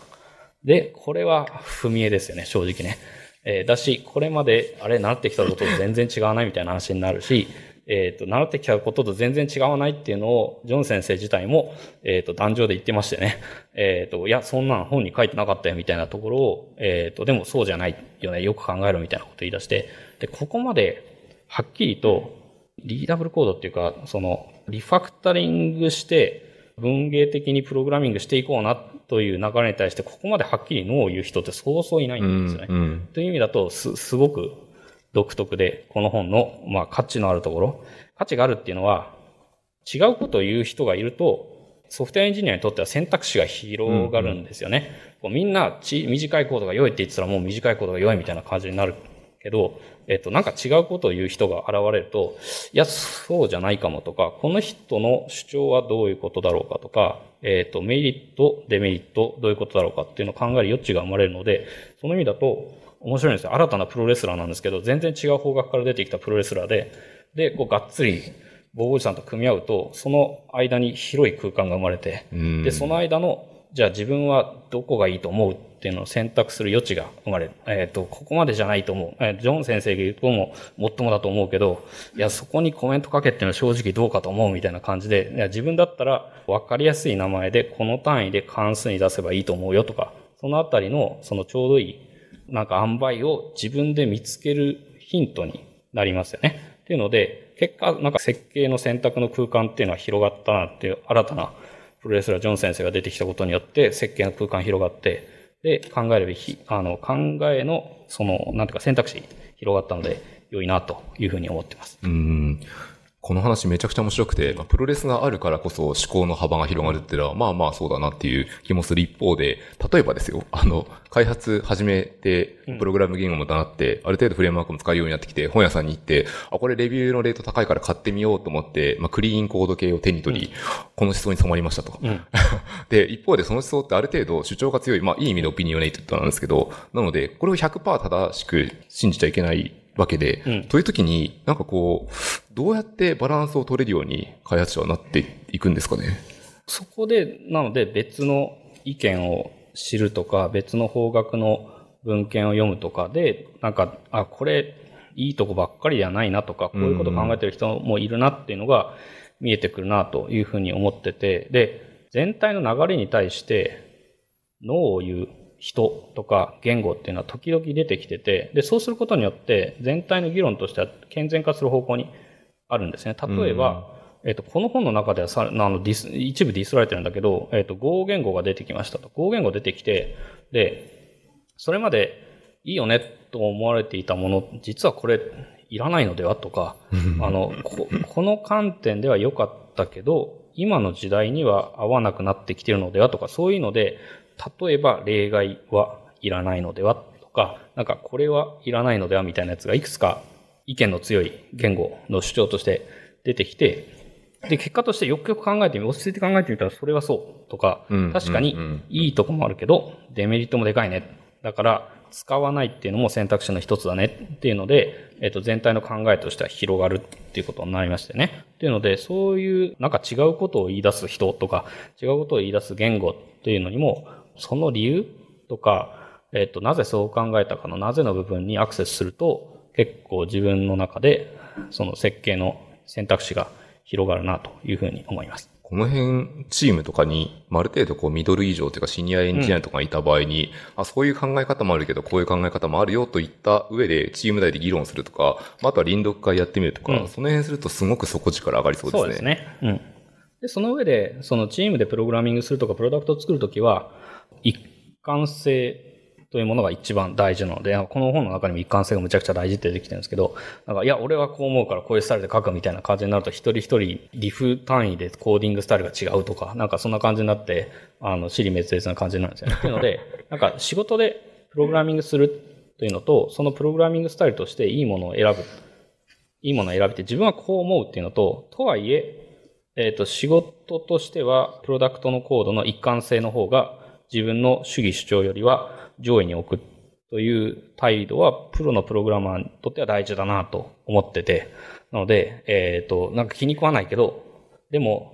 で、これは踏み絵ですよね、正直ね。えー、だし、これまで、あれ、習ってきたことと全然違わないみたいな話になるし、えっ、ー、と、習ってきたことと全然違わないっていうのを、ジョン先生自体も、えっ、ー、と、壇上で言ってましてね。えっ、ー、と、いや、そんなん本に書いてなかったよみたいなところを、えっ、と、でもそうじゃないよね、よく考えろみたいなこと言い出して、で、ここまで、はっきりと、リーダブルコードっていうか、その、リファクタリングして、文芸的にプログラミングしていこうなという流れに対して、ここまではっきりノーを言う人ってそうそういないんですよね。うんうん、という意味だと、す、すごく独特で、この本の、まあ、価値のあるところ。価値があるっていうのは、違うことを言う人がいると、ソフトウェアエンジニアにとっては選択肢が広がるんですよね。うんうん、みんなち短いコードが良いって言ってたらもう短いコードが良いみたいな感じになるけど、えっと、なんか違うことを言う人が現れると、いや、そうじゃないかもとか、この人の主張はどういうことだろうかとか、えっと、メリット、デメリット、どういうことだろうかっていうのを考える余地が生まれるので、その意味だと、面白いんですよ。新たなプロレスラーなんですけど、全然違う方角から出てきたプロレスラーで、で、こう、がっつり、ボーゴジさんと組み合うと、その間に広い空間が生まれて、で、その間の、じゃあ自分はどこがいいと思うっていうのを選択する余地が生まれる。えっ、ー、と、ここまでじゃないと思う。えー、ジョン先生が言うとも、もっともだと思うけど、いや、そこにコメントかけっていうのは正直どうかと思うみたいな感じで、いや、自分だったら分かりやすい名前で、この単位で関数に出せばいいと思うよとか、そのあたりの、そのちょうどいい、なんか塩梅を自分で見つけるヒントになりますよね。っていうので、結果、なんか設計の選択の空間っていうのは広がったなっていう、新たなプロレスラージョン先生が出てきたことによって、設計の空間広がって、で、考えるべき、あの、考えの、その、なんていうか選択肢広がったので、良いなというふうに思ってます。うん。この話めちゃくちゃ面白くて、まあ、プロレスがあるからこそ思考の幅が広がるっていうのは、まあまあそうだなっていう気もする一方で、例えばですよ、あの、開発始めて、プログラム言語もなって、ある程度フレームワークも使うようになってきて、本屋さんに行って、あ、これレビューのレート高いから買ってみようと思って、まあ、クリーンコード系を手に取り、この思想に染まりましたと。うん、で、一方でその思想ってある程度主張が強い、まあいい意味のオピニオネイトなんですけど、なので、これを100%正しく信じちゃいけないわけで、うん、という時に、なんかこう、どうやってバランスを取れるように開発者はなっていくんですかね？そこで、なので別の意見を知るとか、別の方角の文献を読むとかで、なんか、あ、これ、いいとこばっかりではないなとか、こういうことを考えてる人もいるなっていうのが見えてくるなというふうに思ってて、で、全体の流れに対して、脳を言う人とか言語っていうのは時々出てきてて、で、そうすることによって全体の議論としては健全化する方向にあるんですね。例えば、えっ、と、この本の中ではさ、あの、ディス、一部ディスられてるんだけど、えっ、と、Go 言語が出てきましたと。Go 言語出てきて、で、それまでいいよねと思われていたもの、実はこれいらないのではとか、あのこ、この観点では良かったけど、今の時代には合わなくなってきてるのではとか、そういうので、例えば例外はいらないのではとか、なんかこれはいらないのではみたいなやつがいくつか意見の強い言語の主張として出てきて、で、結果としてよくよく考えてみ、落ち着いて考えてみたらそれはそうとか、確かにいいとこもあるけど、デメリットもでかいね。だから、使わないっていうのも選択肢の一つだねっていうので、えっ、と、全体の考えとしては広がるっていうことになりましてね。っていうので、そういうなんか違うことを言い出す人とか、違うことを言い出す言語っていうのにも、その理由とか、えっ、と、なぜそう考えたかのなぜの部分にアクセスすると、結構自分の中で、その設計の選択肢が広がるなというふうに思います。この辺、チームとかに、ある程度こうミドル以上というかシニアエンジニアとかいた場合に、うん、あ、そういう考え方もあるけど、こういう考え方もあるよといった上で、チーム内で議論するとか、あとは臨読会やってみるとか、うん、その辺するとすごく底力上がりそうですね。そうですね。うん。で、その上で、そのチームでプログラミングするとか、プロダクトを作るときは、一貫性というものが一番大事なので、この本の中にも一貫性がむちゃくちゃ大事って出てきてるんですけど、なんか、いや、俺はこう思うからこういうスタイルで書くみたいな感じになると、一人一人リフ単位でコーディングスタイルが違うとか、なんかそんな感じになって、あの、尻滅裂な感じになるんですよね。っていうので、なんか仕事でプログラミングするというのと、そのプログラミングスタイルとしていいものを選ぶ。いいものを選びて自分はこう思うっていうのと、とはいえ、えっ、ー、と、仕事としては、プロダクトのコードの一貫性の方が、自分の主義主張よりは上位に置くという態度は、プロのプログラマーにとっては大事だなと思ってて、なので、えっ、ー、と、なんか気に食わないけど、でも、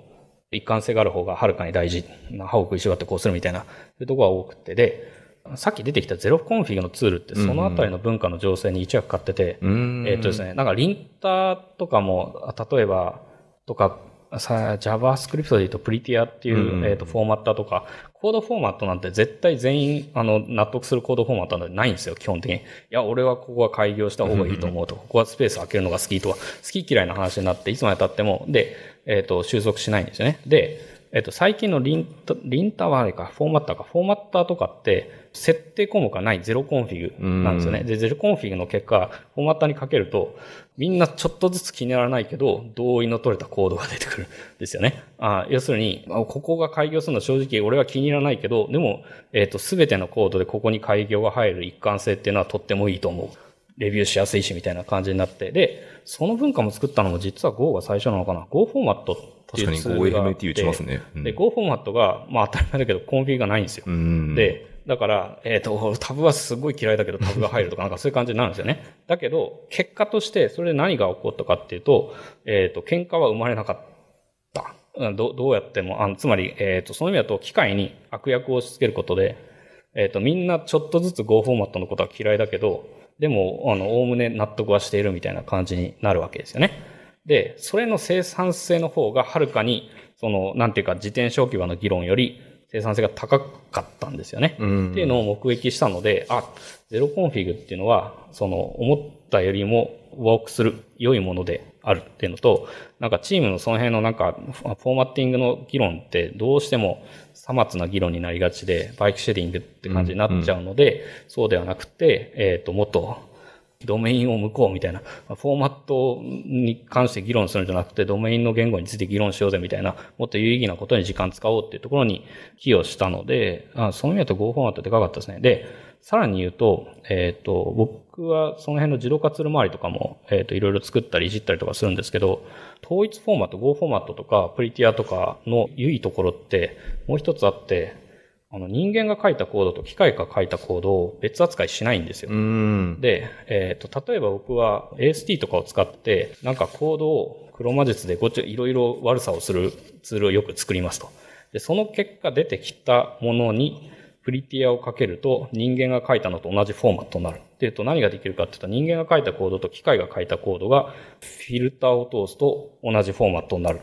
一貫性がある方がはるかに大事。歯を食いしばってこうするみたいな、そういうところが多くて、で、さっき出てきたゼロコンフィグのツールって、そのあたりの文化の情勢に一役買ってて、うん。えっ、とですね、なんかリンターとかも、例えば、とか、さ JavaScript で言うと Prettier っていう、うん、えっ、と、フォーマッターとか、コードフォーマットなんて絶対全員、あの、納得するコードフォーマットなんてないんですよ、基本的に。いや、俺はここは改行した方がいいと思うと、ここはスペース開けるのが好きとか、好き嫌いな話になって、いつまで経っても、で、えっ、ー、と、収束しないんですよね。で、えっ、ー、と、最近の linter、linter はあれか、フォーマッターか、フォーマッターとかって、設定項目がないゼロコンフィグなんですよね。で、ゼロコンフィグの結果、フォーマッターにかけると、みんなちょっとずつ気にならないけど、同意の取れたコードが出てくるんですよね。あ要するに、ここが改行するのは正直俺は気に入らないけど、でも、えっ、ー、と、すべてのコードでここに改行が入る一貫性っていうのはとってもいいと思う。レビューしやすいしみたいな感じになって。で、その文化も作ったのも実は Go が最初なのかな？Go フォーマットっていうツールがあって。確かに GoFMT 打ちますね。うん、で、Go フォーマットが、まあ当たり前だけどコンフィグがないんですよ。で、だから、えっ、ー、と、タブはすごい嫌いだけどタブが入るとかなんか そういう感じになるんですよね。だけど、結果としてそれで何が起こったかっていうと、えっ、ー、と、喧嘩は生まれなかった。どどうやっても、あのつまり、えっ、ー、と、その意味だと機械に悪役を押し付けることで、えっ、と、みんなちょっとずつ Go フォーマットのことは嫌いだけど、でも、あの、おおむね納得はしているみたいな感じになるわけですよね。で、それの生産性の方がはるかに、その、なんていうか、自転車置き場の議論より、生産性が高かったんですよね。うん、っていうのを目撃したので、あ、ゼロコンフィグっていうのは、その、思ったよりもワークする良いものであるっていうのと、なんかチームのその辺のなんか、フォーマッティングの議論ってどうしてもさまつな議論になりがちで、バイクシェディングって感じになっちゃうので、うん、そうではなくて、えっ、ー、と、もっとドメインを向こうみたいな、フォーマットに関して議論するんじゃなくて、ドメインの言語について議論しようぜみたいな、もっと有意義なことに時間使おうっていうところに寄与したので、あその意味だと Go フォーマットでかかったですね。で、さらに言うと、えっ、ー、と、僕はその辺の自動化ツール周りとかも、えっ、ー、と、いろいろ作ったりいじったりとかするんですけど、統一フォーマット、Go フォーマットとか、プリティアとかの良いところって、もう一つあって、あの人間が書いたコードと機械が書いたコードを別扱いしないんですよ。で、えっ、ー、と、例えば僕は AST とかを使って、なんかコードを黒魔術でごちゃ、いろいろ悪さをするツールをよく作りますと。で、その結果出てきたものに、プリティアをかけると人間が書いたのと同じフォーマットになる。っていうと何ができるかっていうと人間が書いたコードと機械が書いたコードがフィルターを通すと同じフォーマットになる。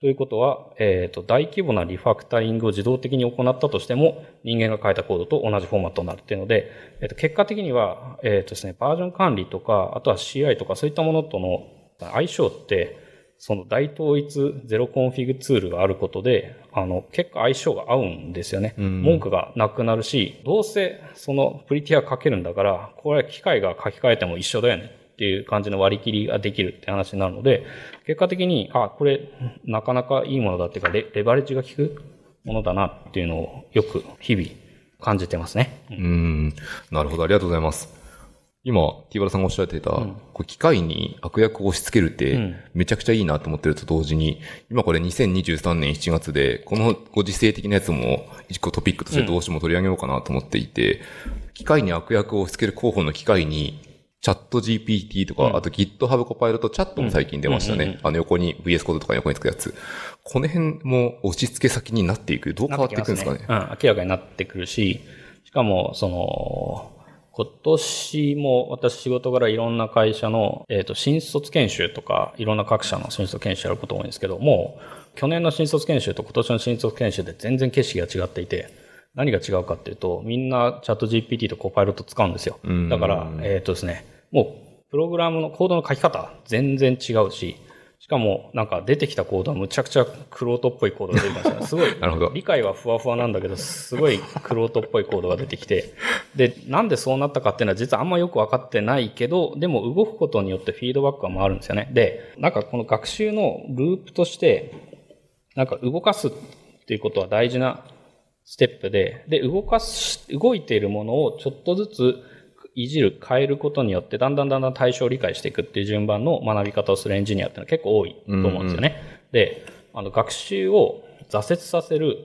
ということは、えっ、ー、と、大規模なリファクタリングを自動的に行ったとしても、人間が書いたコードと同じフォーマットになるっていうので、えっ、ー、と、結果的には、えっ、ー、とですね、バージョン管理とか、あとは CI とかそういったものとの相性って、その大統一ゼロコンフィグツールがあることで、あの、結構相性が合うんですよね。文句がなくなるし、どうせそのプリティア書けるんだから、これは機械が書き換えても一緒だよねっていう感じの割り切りができるって話になるので、結果的に、あ、これなかなかいいものだっていうかレ、レバレッジが効くものだなっていうのをよく日々感じてますね。うん、なるほど、ありがとうございます。今、ティーバラさんがおっしゃっていた、うん、こう機械に悪役を押し付けるって、めちゃくちゃいいなと思ってると同時に、今これ2023年7月で、このご時世的なやつも一個トピックとしてどうしても取り上げようかなと思っていて、うん、機械に悪役を押し付ける候補の機械に、チャット GPT とか、うん、あと GitHub コパイロットチャットも最近出ましたね。あの横に VS コードとか横につくやつ。この辺も押し付け先になっていく。どう変わっていくんですかね？ねうん、明らかになってくるし、しかも、その、今年も私仕事柄いろんな会社の、えっ、ー、と、新卒研修とか、いろんな各社の新卒研修やること多いんですけども、去年の新卒研修と今年の新卒研修で全然景色が違っていて、何が違うかっていうと、みんなチャット GPT とコパイロット使うんですよ。だから、えっ、ー、とですね、もう、プログラムのコードの書き方、全然違うし、しかも、なんか出てきたコードはむちゃくちゃクロートっぽいコードが出てきましたね。すごい、なるほど理解はふわふわなんだけど、すごいクロートっぽいコードが出てきて、で、なんでそうなったかっていうのは実はあんまよくわかってないけど、でも動くことによってフィードバックは回るんですよね。で、なんかこの学習のループとして、なんか動かすっていうことは大事なステップで、で、動かす、動いているものをちょっとずついじる、変えることによって、だんだんだんだん対象を理解していくっていう順番の学び方をするエンジニアっていうのは結構多いと思うんですよね。うんうん、で、あの、学習を挫折させる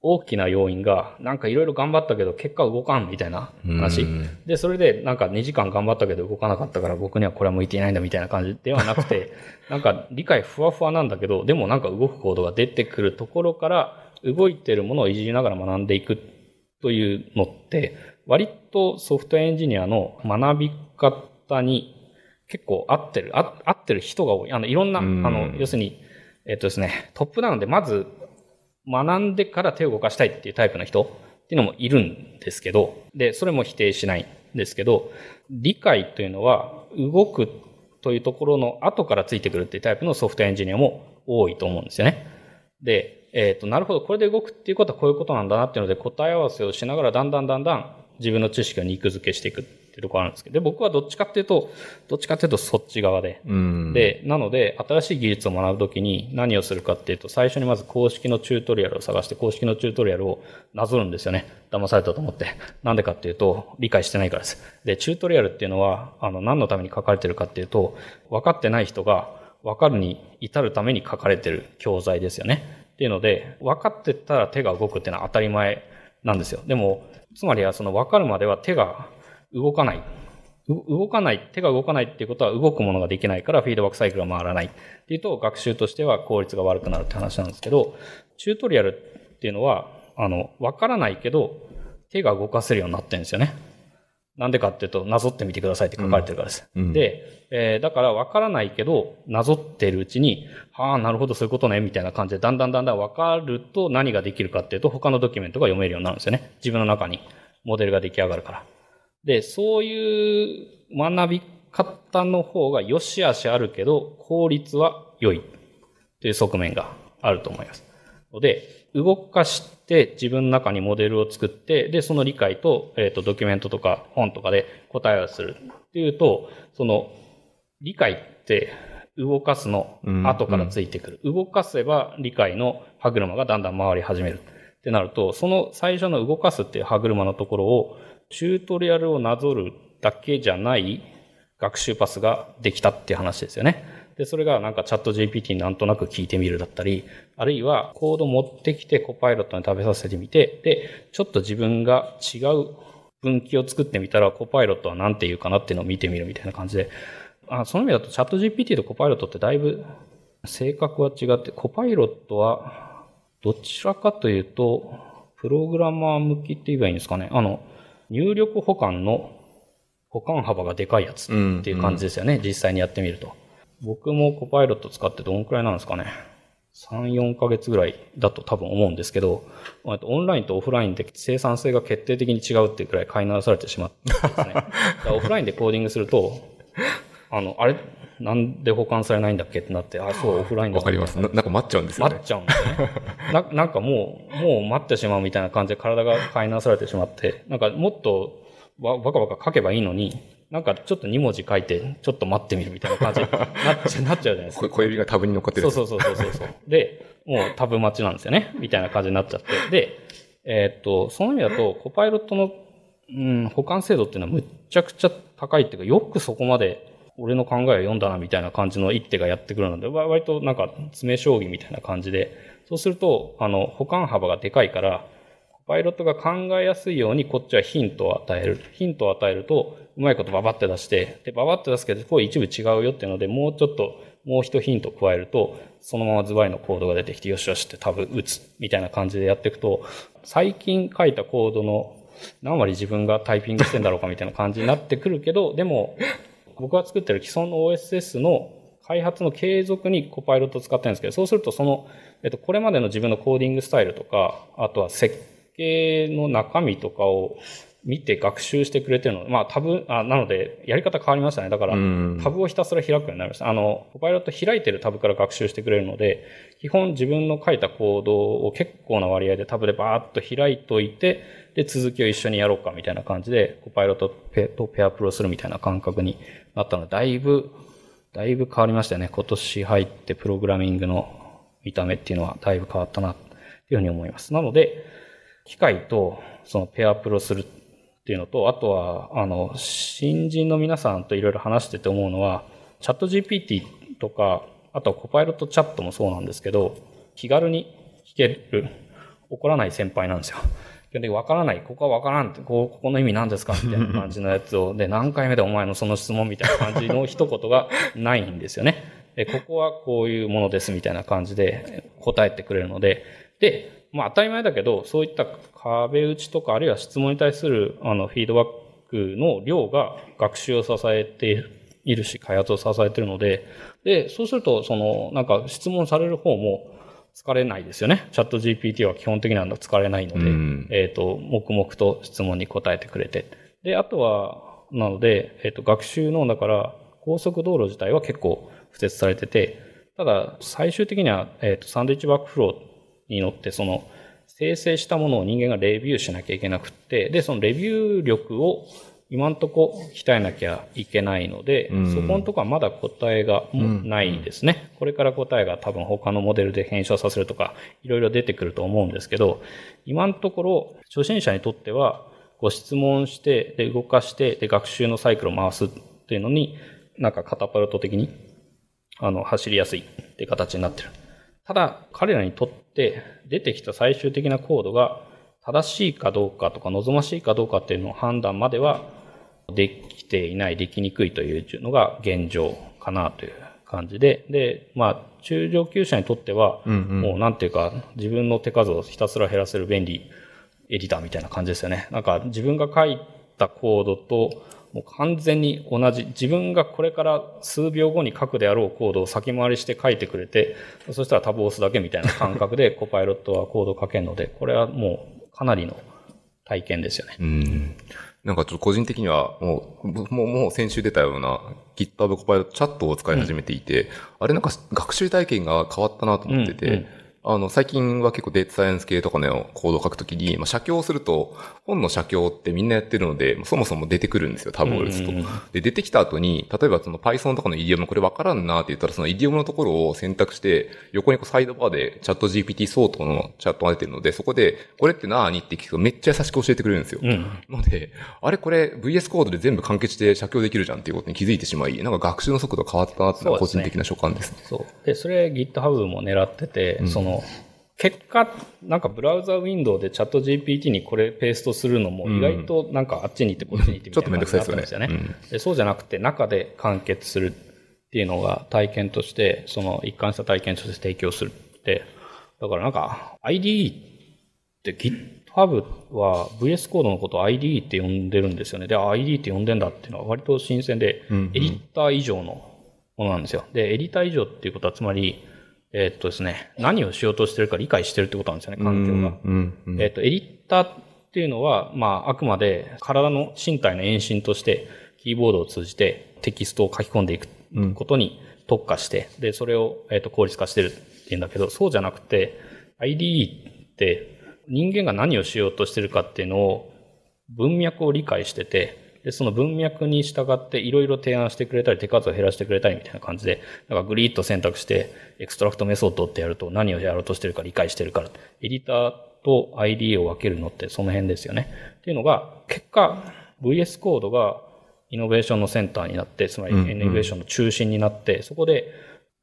大きな要因が、なんかいろいろ頑張ったけど結果動かんみたいな話。で、それでなんか2時間頑張ったけど動かなかったから僕にはこれは向いていないんだみたいな感じではなくて、なんか理解ふわふわなんだけど、でもなんか動くコードが出てくるところから動いてるものをいじりながら学んでいくというのって、割とソフトエンジニアの学び方に結構合ってる、合ってる人が多い。あの、いろんな、あの、要するに、えっとですね、トップダウンでまず学んでから手を動かしたいっていうタイプの人っていうのもいるんですけど、で、それも否定しないんですけど、理解というのは動くというところの後からついてくるっていうタイプのソフトエンジニアも多いと思うんですよね。で、えっ、ー、と、なるほど、これで動くっていうことはこういうことなんだなっていうので答え合わせをしながらだんだんだんだん自分の知識を肉付けしていくっていうところあるんですけど、で、僕はどっちかっていうと、どっちかっていうとそっち側で。で、なので、新しい技術を学ぶときに何をするかっていうと、最初にまず公式のチュートリアルを探して、公式のチュートリアルをなぞるんですよね。騙されたと思って。なんでかっていうと、理解してないからです。で、チュートリアルっていうのは、あの、何のために書かれてるかっていうと、分かってない人が分かるに至るために書かれてる教材ですよね。っていうので、分かってたら手が動くっていうのは当たり前なんですよ。でも、つまりはその分かるまでは手が動かない。動かない、手が動かないっていうことは動くものができないからフィードバックサイクルが回らないっていうと学習としては効率が悪くなるって話なんですけど、チュートリアルっていうのは、あの、分からないけど手が動かせるようになってるんですよね。なんでかっていうと、なぞってみてくださいって書かれてるからです。うん、で、えー、だから分からないけど、なぞってるうちに、はあ、なるほど、そういうことね、みたいな感じで、だんだんだんだん分かると何ができるかっていうと、他のドキュメントが読めるようになるんですよね。自分の中にモデルが出来上がるから。で、そういう学び方の方が良し悪しあるけど、効率は良いという側面があると思います。ので、動かして自分の中にモデルを作って、で、その理解と、えっ、ー、と、ドキュメントとか本とかで答えをするっていうと、その、理解って動かすの後からついてくる。動かせば理解の歯車がだんだん回り始める。ってなると、その最初の動かすっていう歯車のところを、チュートリアルをなぞるだけじゃない学習パスができたっていう話ですよね。で、それがなんかチャット GPT になんとなく聞いてみるだったり、あるいはコード持ってきてコパイロットに食べさせてみて、で、ちょっと自分が違う分岐を作ってみたら、コパイロットは何て言うかなっていうのを見てみるみたいな感じで、あその意味だとチャット GPT とコパイロットってだいぶ性格は違って、コパイロットはどちらかというと、プログラマー向きって言えばいいんですかね。あの、入力保管の保管幅がでかいやつっていう感じですよね。うんうん、実際にやってみると。僕もコパイロット使ってどんくらいなんですかね。3、4ヶ月ぐらいだと多分思うんですけど、オンラインとオフラインで生産性が決定的に違うっていうくらい買い直されてしまってですね。オフラインでコーディングすると、あの、あれ、なんで保管されないんだっけってなって、あ、そう、オフラインだわかりますな。なんか待っちゃうんですよね。待っちゃうんですね。ななんかもう、もう待ってしまうみたいな感じで体が買い直されてしまって、なんかもっとバカバカ書けばいいのに、なんかちょっと2文字書いて、ちょっと待ってみるみたいな感じになっちゃ なっちゃうじゃないですか。小指がタブに乗っかってる。そうそうそうそうそう。で、もうタブ待ちなんですよね。みたいな感じになっちゃって。で、えー、っと、その意味だと、コパイロットの、うん、保管精度っていうのはむっちゃくちゃ高いっていうか、よくそこまで俺の考えを読んだなみたいな感じの一手がやってくるので、割となんか詰将棋みたいな感じで、そうすると、あの、保管幅がでかいから、パイロットが考えやすいようにこっちはヒントを与える。ヒントを与えると、うまいことババって出して、で、ババって出すけど、こう一部違うよっていうので、もうちょっと、もう一ヒント加えると、そのままズバリのコードが出てきて、よしよしって多分打つ、みたいな感じでやっていくと、最近書いたコードの何割自分がタイピングしてんだろうかみたいな感じになってくるけど、でも、僕が作ってる既存の OSS の開発の継続にコパイロットを使ってるんですけど、そうするとその、えっと、これまでの自分のコーディングスタイルとか、あとは設計の中身とかを見て学習してくれてるので、まあタブ、あなので、やり方変わりましたね。だから、タブをひたすら開くようになりました。あの、コパイロット開いてるタブから学習してくれるので、基本自分の書いたコードを結構な割合でタブでバーッと開いといて、で、続きを一緒にやろうかみたいな感じで、コパイロットとペアプロするみたいな感覚になったので、だいぶ、だいぶ変わりましたよね。今年入ってプログラミングの見た目っていうのはだいぶ変わったな、というふうに思います。なので、機械とそのペアプロするっていうのと、あとは、あの、新人の皆さんといろいろ話してて思うのは、チャット GPT とか、あとはコパイロットチャットもそうなんですけど、気軽に聞ける、怒らない先輩なんですよ。で、わからない、ここはわからんって、ここの意味何ですか？みたいな感じのやつを、で、何回目でお前のその質問みたいな感じの一言がないんですよね。で、ここはこういうものですみたいな感じで答えてくれるので、で、まあ当たり前だけど、そういった壁打ちとか、あるいは質問に対するあのフィードバックの量が学習を支えているし、開発を支えているので、で、そうすると、その、なんか質問される方も疲れないですよね。チャット GPT は基本的には疲れないので、うん、えっ、ー、と、黙々と質問に答えてくれて。で、あとは、なので、えっ、ー、と、学習の、だから、高速道路自体は結構付設されてて、ただ、最終的には、えっ、ー、と、サンドイッチバックフローに乗って、その、生成したものを人間がレビューしなきゃいけなくって、で、そのレビュー力を今んとこ鍛えなきゃいけないので、うん、そこのとこはまだ答えがないですね、うん。これから答えが多分他のモデルで編集させるとか、いろいろ出てくると思うんですけど、今のところ初心者にとっては、ご質問して、で、動かして、で、学習のサイクルを回すっていうのに、なんかカタパルト的に、あの、走りやすいっていう形になってる。ただ、彼らにとって出てきた最終的なコードが正しいかどうかとか望ましいかどうかっていうのを判断まではできていない、できにくいというのが現状かなという感じで、で、まあ、中上級者にとっては、もうなんていうか、自分の手数をひたすら減らせる便利エディターみたいな感じですよね。なんか自分が書いたコードと、もう完全に同じ、自分がこれから数秒後に書くであろうコードを先回りして書いてくれて、そしたらタブを押すだけみたいな感覚で コパイロットはコードを書けるので、これはもうかなりの体験ですよね。うん。なんかちょっと個人的にはもう、もう、もう先週出たような GitHub コパイロットチャットを使い始めていて、うん、あれなんか学習体験が変わったなと思ってて、うんうんあの、最近は結構データサイエンス系とかのコードを書くときに、まあ、写経をすると、本の写経ってみんなやってるので、そもそも出てくるんですよ、タブを打つと。で、出てきた後に、例えばその Python とかのイディオムこれわからんなって言ったら、そのイディオムのところを選択して、横にこうサイドバーでチャット GPT 相当のチャットが出てるので、そこで、これって何って聞くとめっちゃ優しく教えてくれるんですよ。うん、ので、あれこれ VS コードで全部完結して写経できるじゃんっていうことに気づいてしまい、なんか学習の速度変わったなっていうのは個人的な所感ですね。そう。で、それ GitHub も狙ってて、うん、その、結果、なんかブラウザウィンドウでチャット GPT にこれペーストするのも意外となんかあっちに行ってこっちに行ってみたいな感じになったんですよね。でそうじゃなくて中で完結するっていうのが体験として、その一貫した体験として提供するって、だからなんか IDE って GitHub は VS コードのことを IDE って呼んでるんですよね。で、IDE って呼んでんだっていうのは割と新鮮で、エディター以上のものなんですよ。で、エディター以上っていうことはつまり、えー、っとですね、何をしようとしてるか理解してるってことなんですよね、環境が。えー、っと、エディターっていうのは、まあ、あくまで体の身体の延伸として、キーボードを通じてテキストを書き込んでいくことに特化して、で、それを、えー、っと効率化してるって言うんだけど、そうじゃなくて、IDE って人間が何をしようとしてるかっていうのを文脈を理解してて、で、その文脈に従っていろいろ提案してくれたり、手数を減らしてくれたりみたいな感じで、なんかグリッと選択して、 extract method ってやると何をやろうとしてるか理解してるから、エディターと ID を分けるのってその辺ですよね。っていうのが、結果、VS コードがイノベーションのセンターになって、つまりイノベーションの中心になって、うんうん、そこで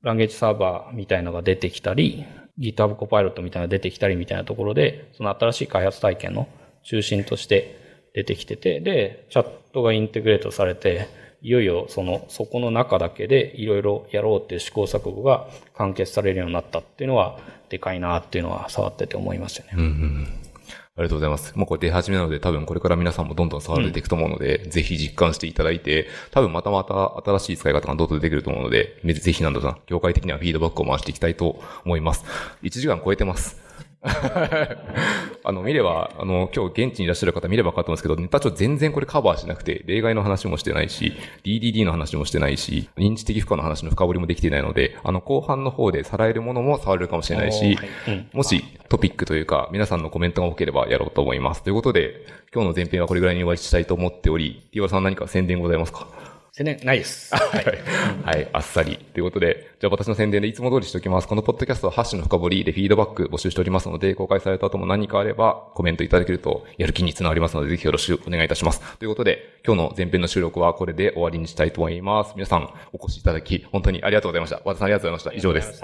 ランゲージサーバーみたいなのが出てきたり、GitHub コパイロットみたいなのが出てきたりみたいなところで、その新しい開発体験の中心として出てきてて、で、チャットがインテグレートされて、いよいよその、そこの中だけでいろいろやろうっていう試行錯誤が完結されるようになったっていうのは、でかいなっていうのは触ってて思いますよね。うんうんありがとうございます。もうこれ出始めなので、多分これから皆さんもどんどん触られていくと思うので、うん、ぜひ実感していただいて、多分またまた新しい使い方がどんどん出てくると思うので、ぜひなんだろうな、業界的にはフィードバックを回していきたいと思います。1時間超えてます。あの、見れば、あの、今日現地にいらっしゃる方見れば分かったんですけど、ネタ帳全然これカバーしなくて、例外の話もしてないし、DDD の話もしてないし、認知的負荷の話の深掘りもできていないので、あの、後半の方でさらえるものも触れるかもしれないし、はい。うん、もしトピックというか、皆さんのコメントが多ければやろうと思います。ということで、今日の前編はこれぐらいに終わりしたいと思っており、ワさん何か宣伝ございますか？宣伝ないです。はい。はい、あっさり。ということで、じゃあ私の宣伝でいつも通りしておきます。このポッドキャストはハッシュの深掘りでフィードバック募集しておりますので、公開された後も何かあればコメントいただけるとやる気につながりますので、ぜひよろしくお願いいたします。ということで、今日の前編の収録はこれで終わりにしたいと思います。皆さんお越しいただき、本当にありがとうございました。和田さんありがとうございました。以上です。